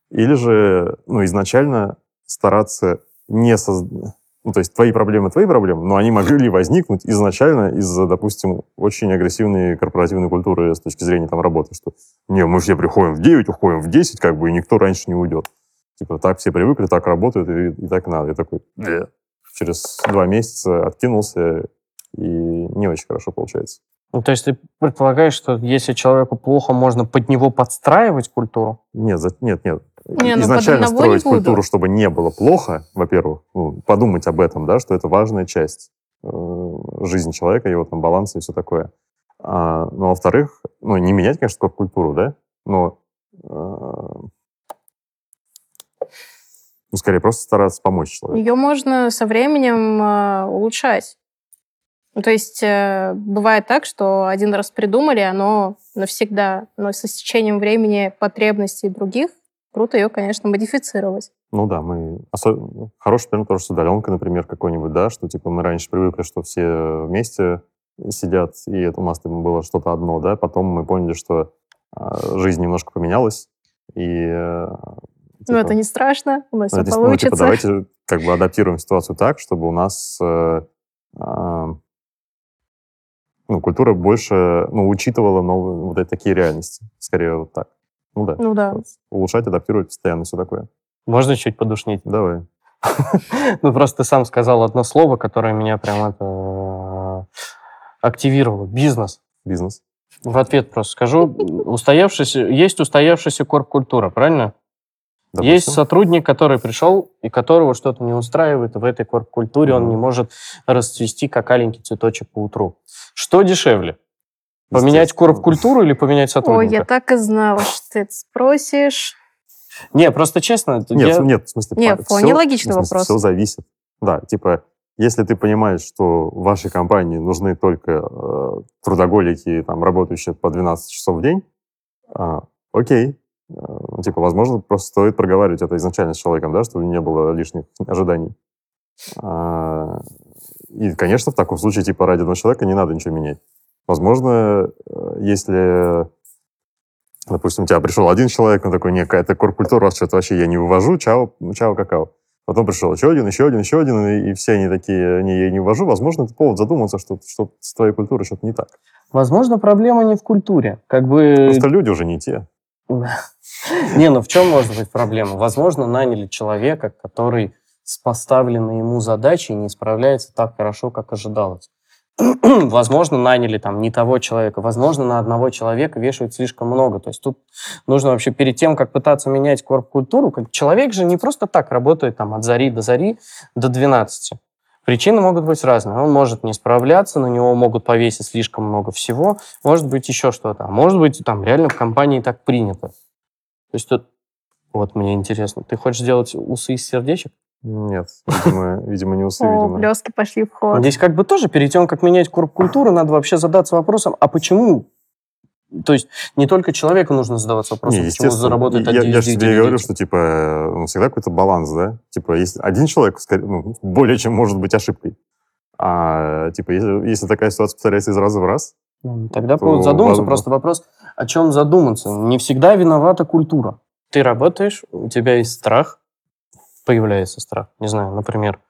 Или же, ну, изначально стараться не создать... Ну, то есть твои проблемы, твои проблемы, но они могли возникнуть изначально из-за, допустим, очень агрессивной корпоративной культуры с точки зрения там работы, что не, мы все приходим в 9, уходим в 10, как бы, и никто раньше не уйдет. Типа, так все привыкли, так работают, и, и так надо. Я такой, «Бля». через два месяца откинулся, и не очень хорошо получается. Ну, то есть ты предполагаешь, что если человеку плохо, можно под него подстраивать культуру? Нет, нет, нет. Не, ну, Изначально не строить буду. культуру, чтобы не было плохо, во-первых, ну, подумать об этом, да, что это важная часть э, жизни человека, его там баланса и все такое. А, ну, а во-вторых, ну, не менять, конечно, культуру, да, но э, ну, скорее просто стараться помочь человеку. Ее можно со временем э, улучшать. Ну, то есть э, бывает так, что один раз придумали, оно навсегда, но со стечением времени потребностей других круто ее, конечно, модифицировать. Ну да, мы... осо- Хороший пример тоже с удаленкой, например, какой-нибудь, да, что типа мы раньше привыкли, что все вместе сидят, и это у нас там было что-то одно, да, потом мы поняли, что а, жизнь немножко поменялась, и... э, типа, это не страшно, у нас ну, все ну, получится. типа, давайте как бы адаптируем ситуацию так, чтобы у нас э, а, ну, культура больше ну, учитывала новые вот такие реальности. Скорее вот так. Ну да. Ну да. Улучшать, адаптировать постоянно, все такое. Можно чуть подушнить? Давай. Ну, просто ты сам сказал одно слово, которое меня прям это э, активировало. Бизнес. Бизнес. В ответ просто скажу. Устоявшийся, есть устоявшаяся корп-культура, правильно? Допустим. Есть сотрудник, который пришел, и которого что-то не устраивает в этой корп-культуре, он Мгм. не может расцвести, как аленький цветочек по утру. Что дешевле? Поменять Естественно. корп-культуру или поменять Ой, сотрудника? я так и знала, что ты это спросишь. Не, просто честно, Нет, я- нет, в смысле... Не, па- вполне логичный вопрос. Все зависит. Да, типа, если ты понимаешь, что в вашей компании нужны только э, трудоголики, там, работающие по 12 часов в день, а, окей. Э, ну, типа, возможно, просто стоит проговаривать это изначально с человеком, да, чтобы не было лишних ожиданий. А, и, конечно, в таком случае, типа, ради одного человека не надо ничего менять. Возможно, э, если Допустим, у тебя пришел один человек, он такой, не, какая-то корпкультура, вас что-то вообще я не вывожу, чао, чао, какао. Потом пришел еще один, еще один, еще один, и, и все они такие, не, я не ввожу. Возможно, это повод задуматься, что, что с твоей культурой что-то не так. Возможно, проблема не в культуре. Как бы... Просто люди уже не те. Не, ну в чем может быть проблема? Возможно, наняли человека, который с поставленной ему задачей не справляется так хорошо, как ожидалось. возможно, наняли там не того человека, возможно, на одного человека вешают слишком много. То есть тут нужно вообще перед тем, как пытаться менять корп-культуру, как человек же не просто так работает там от зари до зари до 12. Причины могут быть разные. Он может не справляться, на него могут повесить слишком много всего, может быть еще что-то. А может быть, там реально в компании так принято. То есть тут, вот мне интересно, ты хочешь сделать усы из сердечек? Нет, видимо, видимо не усы, О, видимо. блестки пошли в ход. Здесь как бы тоже перед тем, как менять культуру, надо вообще задаться вопросом, а почему? То есть не только человеку нужно задаваться вопросом, Не, почему естественно. заработать я, один я же тебе говорю, что типа ну, всегда какой-то баланс, да? Типа есть один человек, скорее, ну, более чем может быть ошибкой. А типа если, если такая ситуация повторяется из раза в раз, Ну, Тогда то повод задуматься. возможно. Просто вопрос, о чем задуматься. Не всегда виновата культура. Ты работаешь, у тебя есть страх, появляется страх. Не знаю, например,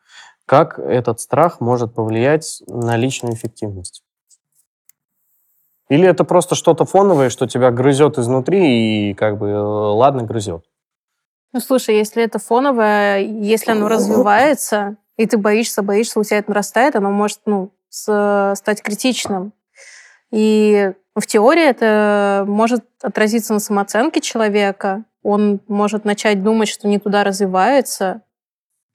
как этот страх может повлиять на личную эффективность? Или это просто что-то фоновое, что тебя грызет изнутри и как бы э, ладно грызет? Ну, слушай, если это фоновое, если оно развивается, и ты боишься, боишься, у тебя это нарастает, оно может, ну, с- стать критичным. И в теории это может отразиться на самооценке человека. Он может начать думать, что не туда развивается,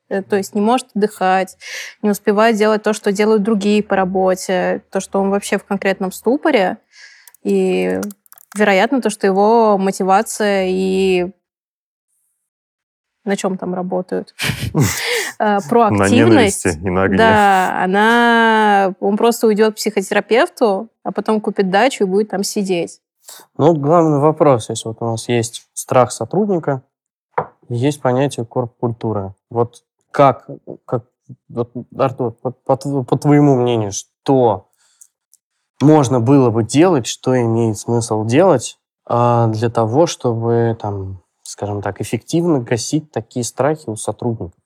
э, то есть не может отдыхать, не успевает делать то, что делают другие по работе, то, что он вообще в конкретном ступоре. И вероятно, то, что его мотивация и на чем там работают? На Проактивность. ненависти и на огне. Да, она... Он просто уйдет к психотерапевту, а потом купит дачу и будет там сидеть. Ну, главный вопрос, если вот у нас есть страх сотрудника, есть понятие корп-культура. Вот как, как вот, Артур, по, по по твоему мнению, что можно было бы делать, что имеет смысл делать а, для того, чтобы, там, скажем так, эффективно гасить такие страхи у сотрудников?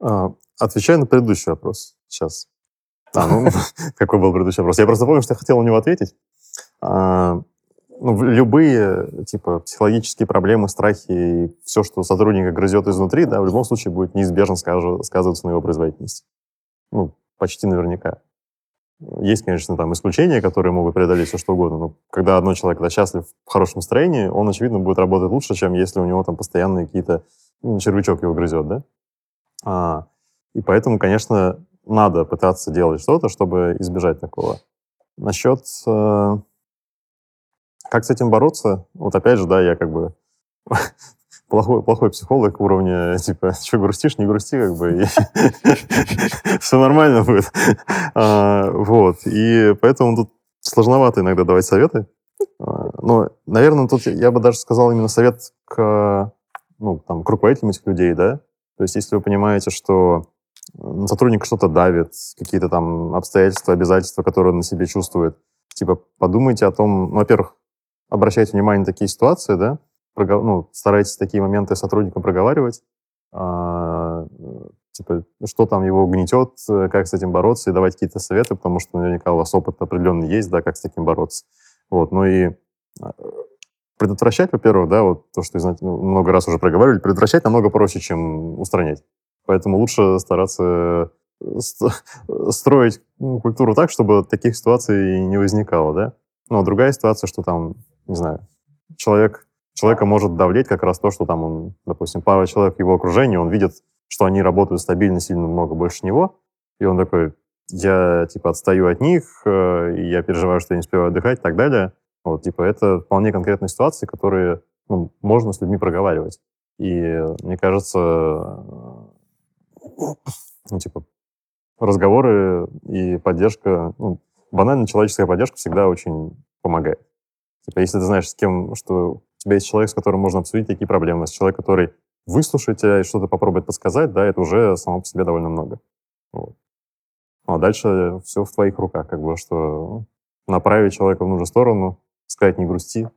А, Отвечаю на предыдущий вопрос сейчас. А, ну, какой был предыдущий вопрос? Я просто помню, что я хотел на него ответить. А, ну, любые, типа, психологические проблемы, страхи и все, что сотрудника грызет изнутри, да, в любом случае будет неизбежно скажу- сказываться на его производительности. Ну, почти наверняка. Есть, конечно, там исключения, которые могут преодолеть все что угодно, но когда одно человек когда счастлив в хорошем настроении, он, очевидно, будет работать лучше, чем если у него там постоянные какие-то ну, червячок его грызет, да? А, и поэтому, конечно, надо пытаться делать что-то, чтобы избежать такого. Насчет э, как с этим бороться, вот опять же, да, я как бы плохой, плохой психолог уровня, типа, что грустишь, не грусти, как бы, все нормально будет. А, Вот, и поэтому тут сложновато иногда давать советы. А, Но, наверное, тут я бы даже сказал именно совет к, ну, там, к руководителям этих людей, да, то есть если вы понимаете, что на сотрудника что-то давит, какие-то там обстоятельства, обязательства, которые он на себе чувствует, типа подумайте о том, ну, во-первых, обращайте внимание на такие ситуации, да, Прого- ну, старайтесь такие моменты с проговаривать, а, типа, что там его гнетет, как с этим бороться, и давать какие-то советы, потому что наверняка у вас опыт определенный есть, да, как с таким бороться. Вот, ну и а, предотвращать, во-первых, да, вот то, что ну, много раз уже проговаривали, предотвращать намного проще, чем устранять. Поэтому лучше стараться э, ст- строить ну, культуру так, чтобы таких ситуаций не возникало, да. Ну, а другая ситуация, что там, не знаю, человек, человека может давлеть как раз то, что там он, допустим, пара человек в его окружении, он видит, что они работают стабильно, сильно много больше него, и он такой, я, типа, отстаю от них, э, я переживаю, что я не успеваю отдыхать и так далее. Вот, типа, это вполне конкретные ситуации, которые ну, можно с людьми проговаривать. И э, мне кажется, э, ну, типа, разговоры и поддержка, ну, банально человеческая поддержка всегда очень помогает. Типа, если ты знаешь, с кем, что у тебя есть человек, с которым можно обсудить такие проблемы, с человек, который выслушает тебя и что-то попробует подсказать, да, это уже само по себе довольно много. Вот. Ну, а дальше все в твоих руках, как бы, что направить человека в нужную сторону, сказать, не грусти,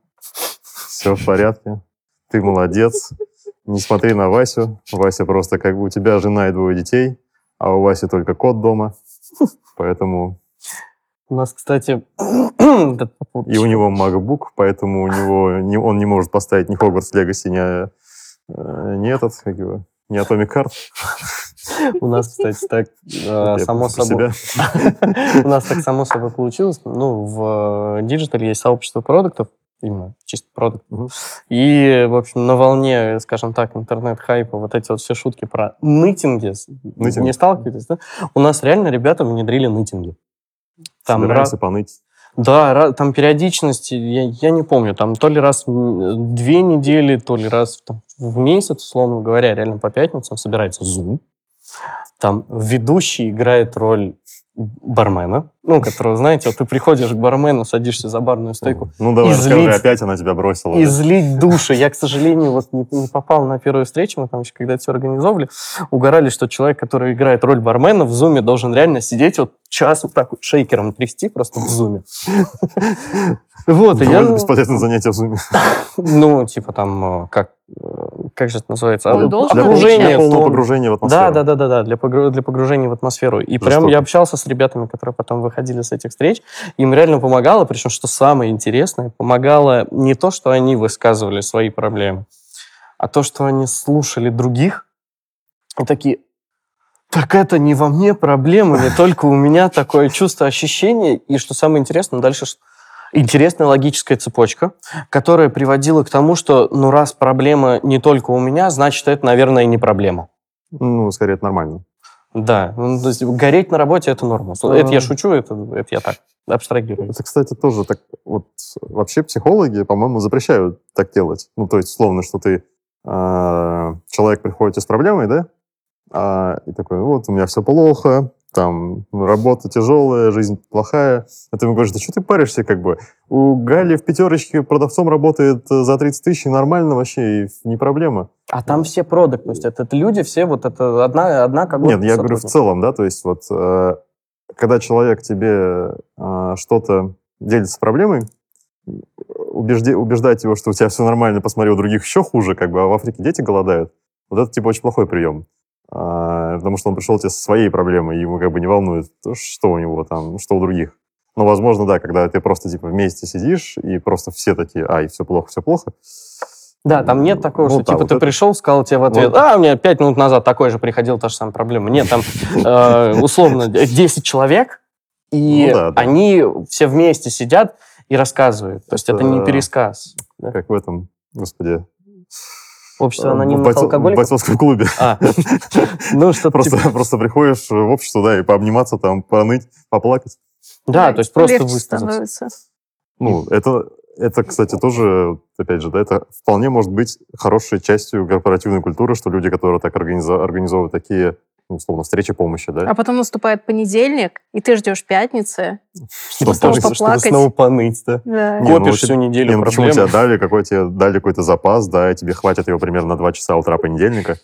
все в порядке, ты молодец, не смотри на Васю, Вася просто как бы у тебя жена и двое детей, а у Васи только кот дома, поэтому... У нас, кстати... и у него MacBook, поэтому у него не, он не может поставить ни Hogwarts Legacy, ни, э, ни этот, как его, ни Atomic Heart. У нас, кстати, так э, само собой... У нас так само собой получилось. Ну, в Digital есть сообщество продуктов, именно чисто продукт. И, в общем, на волне, скажем так, интернет-хайпа, вот эти вот все шутки про нытинги, Нытинг. не сталкивались, да? У нас реально ребята внедрили нытинги. Там Собираемся раз... поныть. Да, там периодичность, я, я не помню, там то ли раз в две недели, то ли раз там, в месяц, условно говоря, реально по пятницам собирается Zoom. Там ведущий играет роль бармена, ну, которого, знаете, вот ты приходишь к бармену, садишься за барную стойку. Ну, давай, излить, расскажи, опять она тебя бросила. И злить души. Я, к сожалению, вот не, не попал на первую встречу, мы там еще когда все организовывали, угорали, что человек, который играет роль бармена в зуме, должен реально сидеть вот час вот так вот шейкером трясти просто в зуме. Вот, и я... бесполезное занятие в зуме. Ну, типа там, э, как э, как же это называется? Он должен погружение, для полного погружения в атмосферу. Да, да, да, да, да, для, погру... для погружения в атмосферу. И Жестоко. прям я общался с ребятами, которые потом выходили с этих встреч, им реально помогало, причем, что самое интересное, помогало не то, что они высказывали свои проблемы, а то, что они слушали других и такие, так это не во мне проблема, не только у меня такое чувство, ощущение. И что самое интересное, дальше интересная логическая цепочка, которая приводила к тому, что, ну, раз проблема не только у меня, значит, это, наверное, и не проблема. Ну, скорее, это нормально. Да, ну, то есть гореть на работе это норма. А... Это я шучу, это, это я так абстрагирую. Это, кстати, тоже так вот вообще психологи, по-моему, запрещают так делать. Ну, то есть, словно, что ты э, человек приходит с проблемой, да, а, и такой, вот, у меня все плохо, там, работа тяжелая, жизнь плохая. А ты ему говоришь, да что ты паришься, как бы? У Гали в пятерочке продавцом работает э, за 30 тысяч, нормально вообще, и не проблема. А там все продукты, то есть это, это люди все, вот это одна, одна как Нет, я говорю в целом, да, то есть вот э, когда человек тебе э, что-то делится проблемой, убежди, убеждать его, что у тебя все нормально, посмотри, у других еще хуже, как бы, а в Африке дети голодают, вот это типа очень плохой прием. А, потому что он пришел тебе со своей проблемой, и ему как бы не волнует, что у него там, что у других. Но, возможно, да, когда ты просто типа вместе сидишь, и просто все такие, ай, все плохо, все плохо. Да, там нет такого, ну, что да, типа вот ты это... пришел, сказал тебе в ответ, вот. а, у меня пять минут назад такой же приходил, та же самая проблема. Нет, там э, условно 10 человек, и ну, да, да. они все вместе сидят и рассказывают. То есть это не пересказ. Как в этом, господи, Общество э, анонимных бойцов, алкоголиков? В бойцовском клубе. А. Ну, что просто, типа... просто приходишь в общество, да, и пообниматься, там, поныть, поплакать. Да, то есть просто высказаться. Ну, это, это, кстати, тоже, опять же, да, это вполне может быть хорошей частью корпоративной культуры, что люди, которые так организовывают такие условно, встреча помощи, да? А потом наступает понедельник, и ты ждешь пятницы, чтобы, чтобы, поплакать. чтобы снова поныть, да? да. Не, Копишь ну, всю неделю не, ну, почему тебе дали, какой тебе дали какой-то запас, да, и тебе хватит его примерно на 2 часа утра понедельника?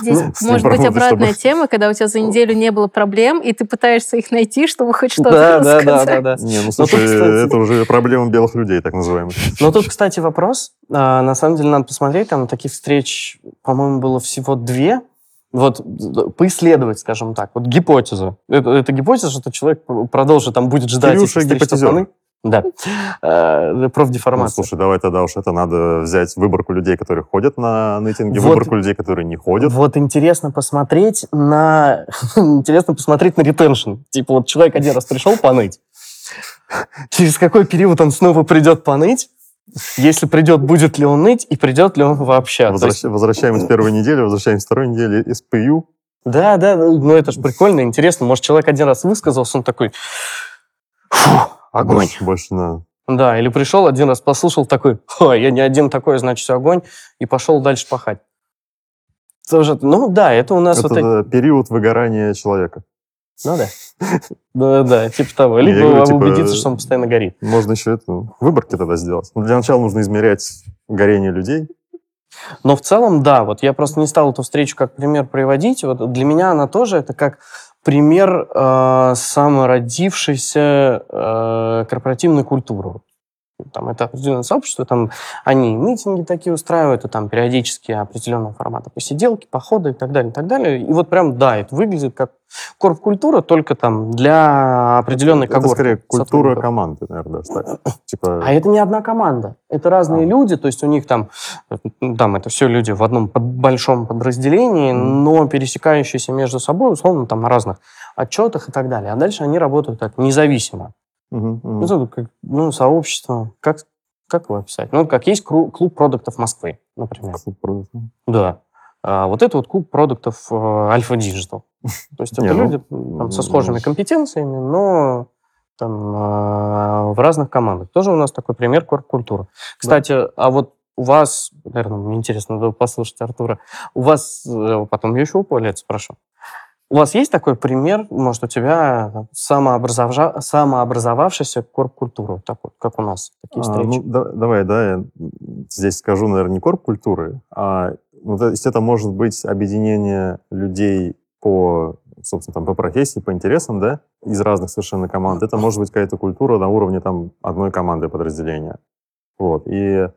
Здесь ну, может быть обратная чтобы... тема, когда у тебя за неделю не было проблем, и ты пытаешься их найти, чтобы хоть что-то да, рассказать. Да, да, да, да. Не, ну, слушай, тут, кстати... это уже проблема белых людей, так называемых. Но тут, кстати, вопрос. А, на самом деле, надо посмотреть, там таких встреч, по-моему, было всего две вот поисследовать, скажем так, вот гипотеза. Это, это гипотеза, что человек продолжит, там будет ждать... Кирюша гипотезер. Да. Э, профдеформация. Ну, слушай, давай тогда уж это надо взять выборку людей, которые ходят на нытинги, вот, выборку людей, которые не ходят. Вот интересно посмотреть на... интересно посмотреть на ретеншн. Типа вот человек один раз пришел поныть, через какой период он снова придет поныть, если придет, будет ли он ныть, и придет ли он вообще. Возвращ... Есть... Возвращаемся с первой недели, возвращаемся с второй недели, СПЮ. Да, да, ну это же прикольно, интересно. Может, человек один раз высказался, он такой, фу, огонь. Больше, больше надо. Да, или пришел один раз, послушал такой, я не один такой, значит, огонь, и пошел дальше пахать. Тоже, ну да, это у нас... Это вот период выгорания человека. Ну да. Да, да, типа того. Либо говорю, типа, убедиться, что он постоянно горит. Можно еще это, выборки тогда сделать. Для начала нужно измерять горение людей. Но в целом, да, вот я просто не стал эту встречу как пример приводить. Вот для меня она тоже это как пример э, самородившейся э, корпоративной культуры. Там это определенное сообщество, там они митинги такие устраивают, и там периодически определенного формата посиделки, походы и так далее, и так далее. И вот прям, да, это выглядит как корп-культура, только там для определенной когорты. Это скорее культура команды, наверное, даже так. Типа, А это не одна команда. Это разные А. люди, то есть у них там, э, там это все люди в одном под- большом подразделении, Мгм. но пересекающиеся между собой, условно, там на разных отчетах и так далее. А дальше они работают так независимо. Мгм. Ну, это как, ну, сообщество, как, как его описать? Ну, как есть клуб продуктов Москвы, например. Да. А вот это вот клуб продуктов э, Альфа Digital. То есть это ну, люди там, со схожими компетенциями, но там, э, в разных командах. Тоже у нас такой пример корп-культуры. Кстати, а вот у вас, наверное, мне интересно было послушать Артура, у вас, э, потом я еще у Поля это спрошу, у вас есть такой пример, может, у тебя самообразовжа- самообразовавшаяся корп-культура, вот так вот, как у нас, такие А, встречи? ну, да- давай, да, я здесь скажу, наверное, не корп-культуры, а ну, то есть это может быть объединение людей по, собственно, там, по профессии, по интересам, да, из разных совершенно команд. Это может быть какая-то культура на уровне там одной команды подразделения. Вот. И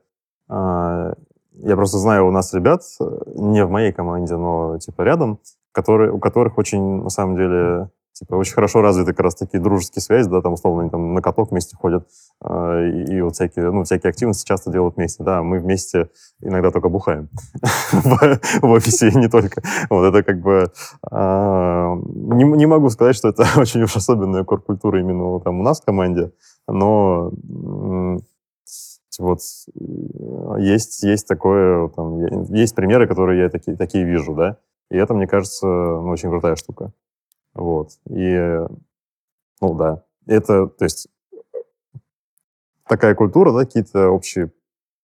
а, я просто знаю, у нас ребят, не в моей команде, но типа рядом, которые, у которых очень, на самом деле, типа, очень хорошо развиты как раз такие дружеские связи, да, там, условно, они там на каток вместе ходят, э, и, и вот всякие, ну, всякие активности часто делают вместе, да, мы вместе иногда только бухаем в офисе, не только. Вот это как бы... а, Не могу сказать, что это очень уж особенная корпкультура именно там у нас в команде, но вот э, есть, есть такое, там, есть примеры, которые я такие, такие вижу, да, и это, мне кажется, ну, очень крутая штука. Вот. И, ну да, это, то есть, такая культура, да, какие-то общие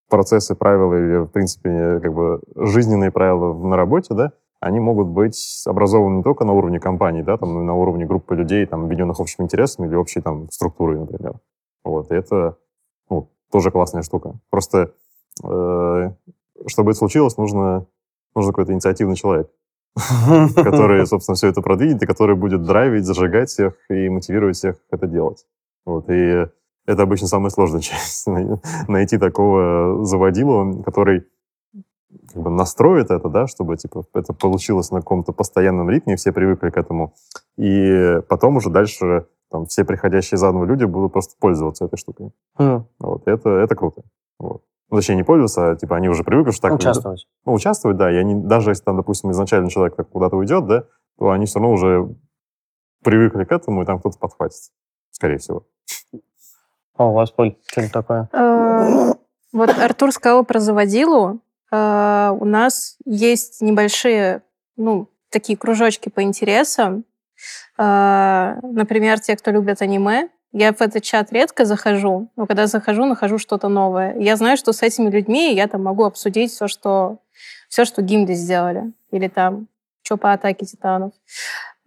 процессы, правила или, в принципе, как бы жизненные правила на работе, да, они могут быть образованы не только на уровне компании, да, там, но и на уровне группы людей, там, объединенных общими интересами или общей, там, структурой, например. Вот, и это, ну, тоже классная штука. Просто, э, чтобы это случилось, нужно, нужно какой-то инициативный человек, который, собственно, все это продвинет, и который будет драйвить, зажигать всех и мотивировать всех это делать. Вот, и это обычно самая сложная часть. най- Найти такого заводилу, который как бы настроит это, да, чтобы типа это получилось на каком-то постоянном ритме, все привыкли к этому. И потом уже дальше там, все приходящие заново люди будут просто пользоваться этой штукой. М, Вот, это, это круто. Вот. Ну, точнее, не пользоваться, а типа они уже привыкли, что так... Участвовать. Ну, участвовать, да, и они, даже если там, допустим, изначально человек так куда-то уйдет, да, то они все равно уже привыкли к этому, и там кто-то подхватит, скорее всего. А у вас, Поль, что-то такое? Э, Вот Артур сказал про заводилу. Э, У нас есть небольшие, ну, такие кружочки по интересам. Э, Например, те, кто любит аниме. Я в этот чат редко захожу, но когда захожу, нахожу что-то новое. Я знаю, что с этими людьми я там могу обсудить все, что, все, что Гимли сделали. Или там, что по атаке титанов.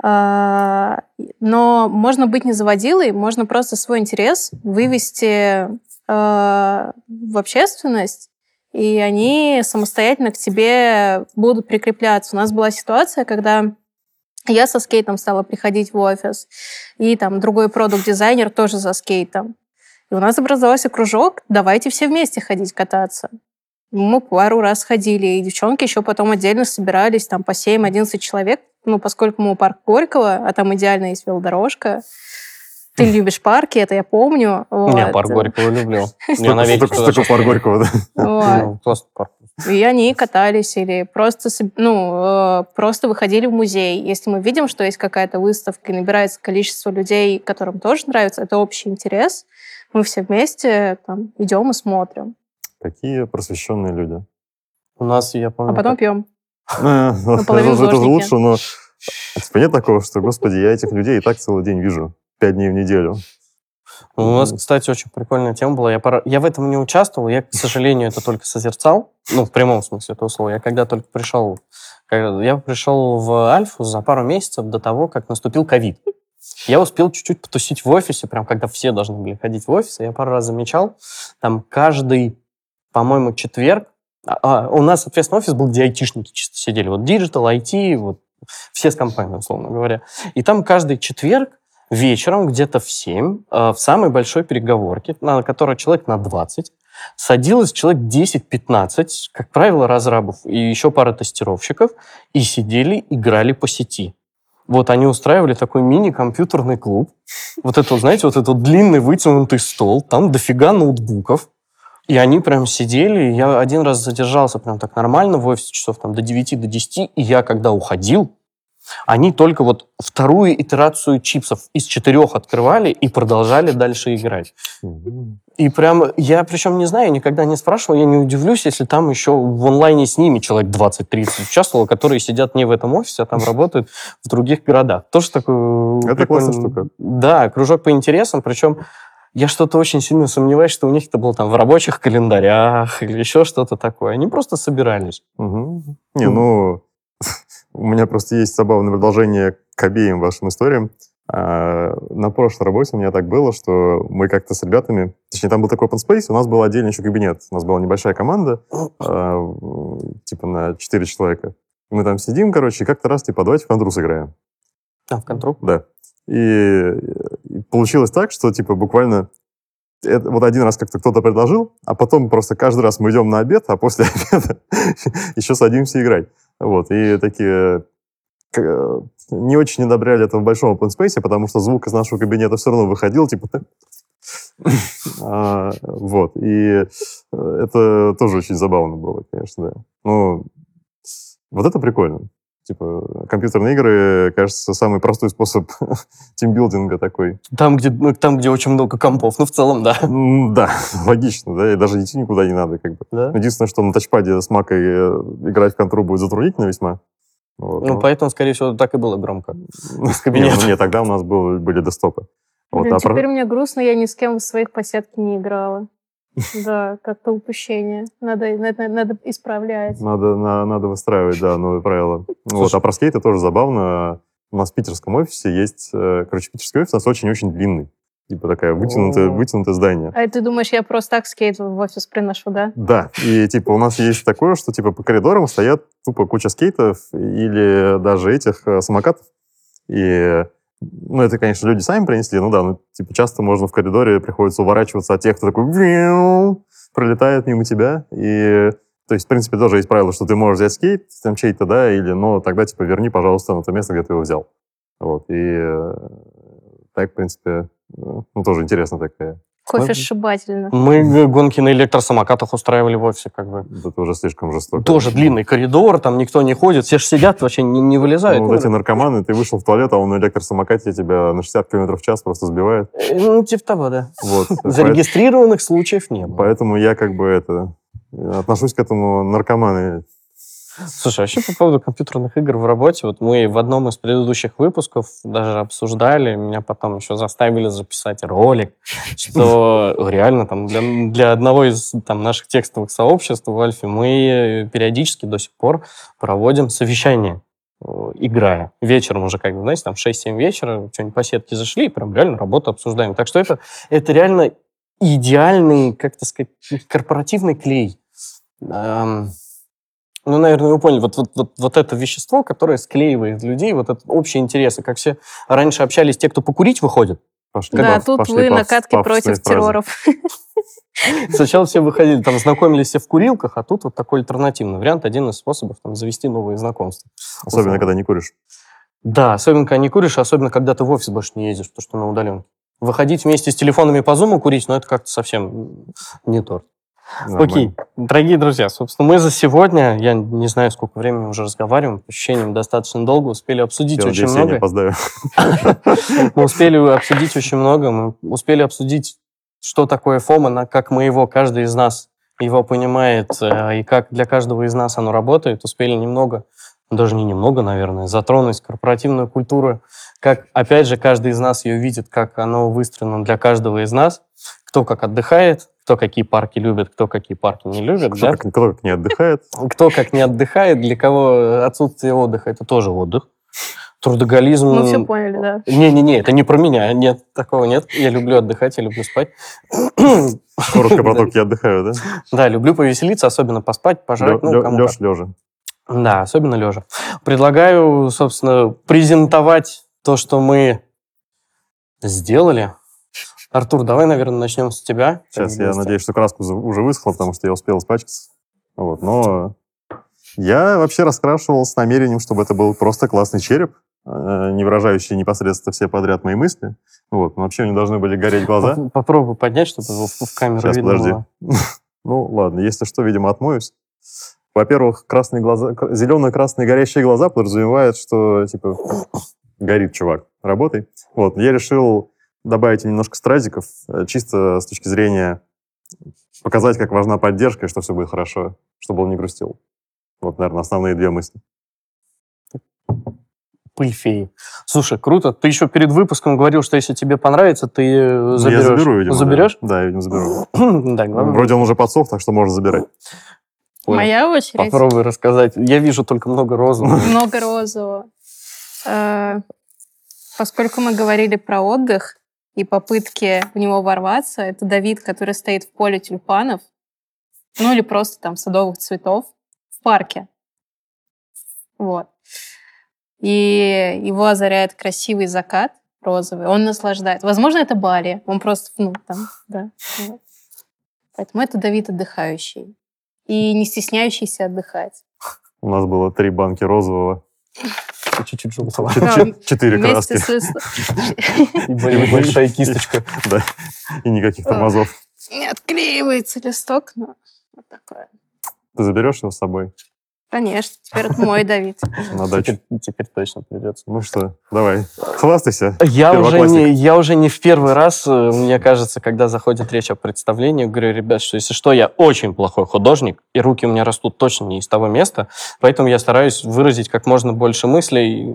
А, Но можно быть не заводилой, можно просто свой интерес вывести э, в общественность, и они самостоятельно к тебе будут прикрепляться. У нас была ситуация, когда я со скейтом стала приходить в офис, и там другой продукт-дизайнер тоже за скейтом. И у нас образовался кружок, давайте все вместе ходить кататься. Мы пару раз ходили, и девчонки еще потом отдельно собирались, там по 7-11 человек, ну, поскольку мы у парк Горького, а там идеально есть велодорожка. Ты любишь парки, это я помню. Не, вот. парк Горького люблю. Я Столько- на ветер столько- туда столько пар Горького, да. Вот. Ну, классный парк. И они катались или просто, ну, э, просто выходили в музей. Если мы видим, что есть какая-то выставка и набирается количество людей, которым тоже нравится, это общий интерес, мы все вместе там идем и смотрим. Какие просвещенные люди. У нас, я помню... А потом как- пьем. Ну, Это лучше, но типа нет такого, что, господи, я этих людей и так целый день вижу. Пять дней в неделю. У нас, кстати, очень прикольная тема была. Я, пора- я в этом не участвовал, я, к сожалению, это только созерцал. Ну, в прямом смысле этого слова. Я когда только пришел... когда- Я пришел в Альфу за пару месяцев до того, как наступил ковид. Я успел чуть-чуть потусить в офисе, прям когда все должны были ходить в офис. Я пару раз замечал, там каждый, по-моему, четверг... а, а, у нас, соответственно, офис был, где айтишники чисто сидели. Вот digital, IT, вот все с компанией, условно говоря. И там каждый четверг вечером где-то в 7 э, в самой большой переговорке, на которой человек на 20, садилось человек 10-15, как правило, разрабов и еще пара тестировщиков, и сидели, играли по сети. Вот они устраивали такой мини-компьютерный клуб. Вот это, знаете, вот этот длинный вытянутый стол, там дофига ноутбуков. И они прям сидели, я один раз задержался прям так нормально в офисе часов там до 9, до 10, и я когда уходил, они только вот вторую итерацию чипсов из четырех открывали и продолжали дальше играть. И прям, я причем не знаю, никогда не спрашивал, я не удивлюсь, если там еще в онлайне с ними человек 20-30 участвовал, которые сидят не в этом офисе, а там работают в других городах. Тоже такой... Это классная штука. Да, кружок по интересам, причем я что-то очень сильно сомневаюсь, что у них это было там в рабочих календарях или еще что-то такое. Они просто собирались. Угу. Не, ну, у меня просто есть забавное продолжение к обеим вашим историям. А, на прошлой работе у меня так было, что мы как-то с ребятами, точнее, там был такой open space, у нас был отдельный еще кабинет. У нас была небольшая команда, а, типа на 4 человека. Мы там сидим, короче, и как-то раз, типа, давайте в контру сыграем. А, в контру? Да. И, и получилось так, что, типа, буквально это, вот один раз как-то кто-то предложил, а потом просто каждый раз мы идем на обед, а после обеда еще садимся играть. Вот, и такие э, не очень одобряли это в большом open space, потому что звук из нашего кабинета все равно выходил, типа... а, вот, и э, это тоже очень забавно было, конечно, да. Ну, вот это прикольно. Типа, компьютерные игры, кажется, самый простой способ тимбилдинга такой. Там где, ну, там, где очень много компов, ну, в целом, да. Да, логично, да, и даже идти никуда не надо, как бы. Да? Единственное, что на тачпаде с макой э, играть в контру будет затруднительно весьма. Вот, ну, но... поэтому, скорее всего, так и было громко. Из кабинета. Нет, нет, тогда у нас был, были десктопы. Вот, Блин, а теперь про... мне грустно, я ни с кем в своих по не играла. Да, как-то упущение. Надо, надо, надо исправлять. Надо, на, надо выстраивать, да, новые правила. Вот, а про скейты тоже забавно. У нас в питерском офисе есть... Э, короче, питерский офис у нас очень-очень длинный. Типа такая вытянутое, вытянутое здание. А ты думаешь, я просто так скейт в офис приношу, да? Да. И типа у нас есть такое, что типа по коридорам стоят тупо куча скейтов или даже этих э, самокатов. И ну, это, конечно, люди сами принесли, ну да, ну, типа, часто можно в коридоре, приходится уворачиваться от тех, кто такой пролетает мимо тебя, и, то есть, в принципе, тоже есть правило, что ты можешь взять скейт, там, чей-то, да, или, но тогда, типа, верни, пожалуйста, на то место, где ты его взял. Вот, и э, так, в принципе, ну, тоже интересно такая Кофе сшибательно. Мы гонки на электросамокатах устраивали в офисе, как бы. Это уже слишком жестоко. Тоже длинный коридор, там никто не ходит, все же сидят, вообще не, не вылезают. Ну, вот эти наркоманы, ты вышел в туалет, а он на электросамокате тебя на 60 км в час просто сбивает. Э, ну, типа того, да. Вот. Зарегистрированных случаев не было. Поэтому я как бы это отношусь к этому наркоманы Слушай, вообще по поводу компьютерных игр в работе, вот мы в одном из предыдущих выпусков даже обсуждали, меня потом еще заставили записать ролик, что реально там для, для одного из там, наших текстовых сообществ в Альфе мы периодически до сих пор проводим совещание э, играя. Вечером уже, как бы, знаете, там 6-7 вечера, что-нибудь по сетке зашли, и прям реально работу обсуждаем. Так что это, это реально идеальный, как то сказать, корпоративный клей. Эм, ну, наверное, вы поняли, вот, вот, вот, вот это вещество, которое склеивает людей, вот это общие интересы, как все раньше общались те, кто покурить выходит. Пошли, да, тут пошли вы паф, накатки против терроров. Сначала все выходили, там знакомились все в курилках, а тут вот такой альтернативный вариант, один из способов там завести новые знакомства. Особенно, когда не куришь. Да, особенно, когда не куришь, особенно, когда ты в офис больше не ездишь, потому что на удаленке. Выходить вместе с телефонами по зуму курить, но это как-то совсем не торт. Нормально. Окей, дорогие друзья, собственно, мы за сегодня, я не знаю, сколько времени уже разговариваем, по ощущениям достаточно долго, успели обсудить я очень много. Я опоздаю. Мы успели обсудить очень много, мы успели обсудить, что такое ФОМа, как мы его, каждый из нас его понимает, э, и как для каждого из нас оно работает, успели немного, даже не немного, наверное, затронуть корпоративную культуру, как, опять же, каждый из нас ее видит, как оно выстроено для каждого из нас, кто как отдыхает, кто какие парки любит, кто какие парки не любит. Кто, да? как, кто как не отдыхает. Кто как не отдыхает, для кого отсутствие отдыха – это тоже отдых. Трудоголизм... Мы все поняли, да. Не-не-не, это не про меня. Нет, такого нет. Я люблю отдыхать, я люблю спать. Коротко про то, как я отдыхаю, да? Да, люблю повеселиться, особенно поспать, пожрать. Ну, Леш лежа. Да, особенно лежа. Предлагаю, собственно, презентовать то, что мы Сделали. Артур, давай, наверное, начнем с тебя. Сейчас я надеюсь, что краску уже высохла, потому что я успел испачкаться. Вот, но я вообще раскрашивал с намерением, чтобы это был просто классный череп, э, не выражающий непосредственно все подряд мои мысли. Вот, но вообще у него должны были гореть глаза. Поп- Попробуй поднять, чтобы в камеру Сейчас, видно подожди. было. Ну, ладно, если что, видимо, отмоюсь. Во-первых, красные глаза, зеленые-красные горящие глаза подразумевают, что, типа, горит чувак, работай. Вот, я решил добавить немножко стразиков, э, чисто с точки зрения показать, как важна поддержка и что все будет хорошо, чтобы он не грустил. Вот, наверное, основные две мысли. Пыль феи. Слушай, круто. Ты еще перед выпуском говорил, что если тебе понравится, ты э, Ну, заберешь. Я заберу, видимо. да. Заберешь? Да, я, видимо, заберу. Да, главное. Вроде он уже подсох, так что можно забирать. Понял. Моя очередь. Попробуй рассказать. Я вижу только много розового. Много розового. Э, Поскольку мы говорили про отдых и попытки в него ворваться, это Давид, который стоит в поле тюльпанов, ну или просто там садовых цветов в парке. Вот. И его озаряет красивый закат розовый. Он наслаждает. Возможно, это Бали. Он просто, ну, там, да. вот. Поэтому это Давид отдыхающий. И не стесняющийся отдыхать. У нас было три банки розового, Чуть-чуть желтого. четыре краски. И большая кисточка. да, и никаких тормозов. Не отклеивается листок, но вот такое. Ты заберешь его с собой Конечно, теперь это мой Давид. на дачу? Теперь, теперь точно придется. Ну что, давай, хвастайся. Я уже, не, я уже не в первый раз, э, мне кажется, когда заходит речь о представлении, говорю, ребят, что если что, я очень плохой художник, и руки у меня растут точно не из того места, поэтому я стараюсь выразить как можно больше мыслей э,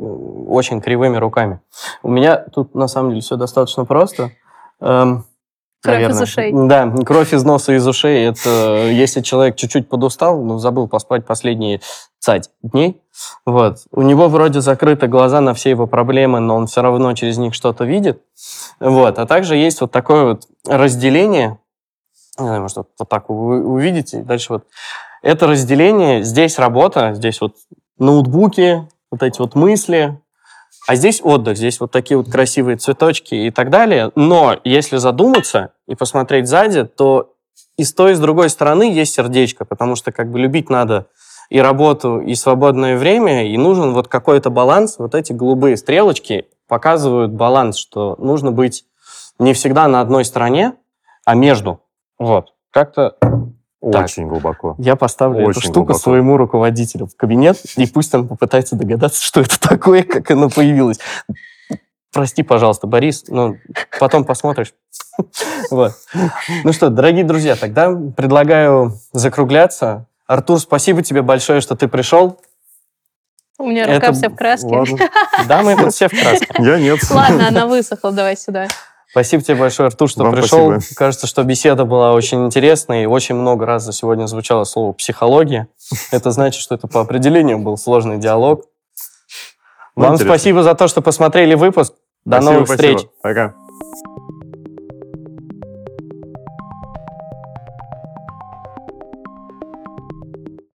очень кривыми руками. У меня тут, на самом деле, все достаточно просто. Эм, Кровь из наверное. ушей. Да, кровь из носа и из ушей. Это если человек чуть-чуть подустал, ну, забыл поспать последние цать дней, вот. У него вроде закрыты глаза на все его проблемы, но он все равно через них что-то видит. Вот. А также есть вот такое вот разделение. Не знаю, может, вот, так вы увидите. Дальше вот. Это разделение. Здесь работа, здесь вот ноутбуки, вот эти вот мысли. А здесь отдых, здесь вот такие вот красивые цветочки и так далее. Но если задуматься и посмотреть сзади, то и с той, и с другой стороны есть сердечко, потому что как бы любить надо и работу, и свободное время, и нужен вот какой-то баланс. Вот эти голубые стрелочки показывают баланс, что нужно быть не всегда на одной стороне, а между. Вот. Как-то Так. Очень глубоко. я поставлю эту Очень штуку глубоко. своему руководителю в кабинет, и пусть он попытается догадаться, что это такое, как оно появилось. Прости, пожалуйста, Борис, ну, потом посмотришь. Вот. Ну что, дорогие друзья, тогда предлагаю закругляться. Артур, спасибо тебе большое, что ты пришел. У меня рука Это- вся в краске. Ладно. Да, мы тут все в краске. Я нет. Ладно, она высохла, давай сюда. Спасибо тебе большое, Артур, что Вам пришел. спасибо. Кажется, что беседа была очень интересной, и очень много раз за сегодня звучало слово «психология». Это значит, что это по определению был сложный диалог. Ну, Вам интересно. спасибо за то, что посмотрели выпуск. До Спасибо, новых спасибо. встреч. Пока.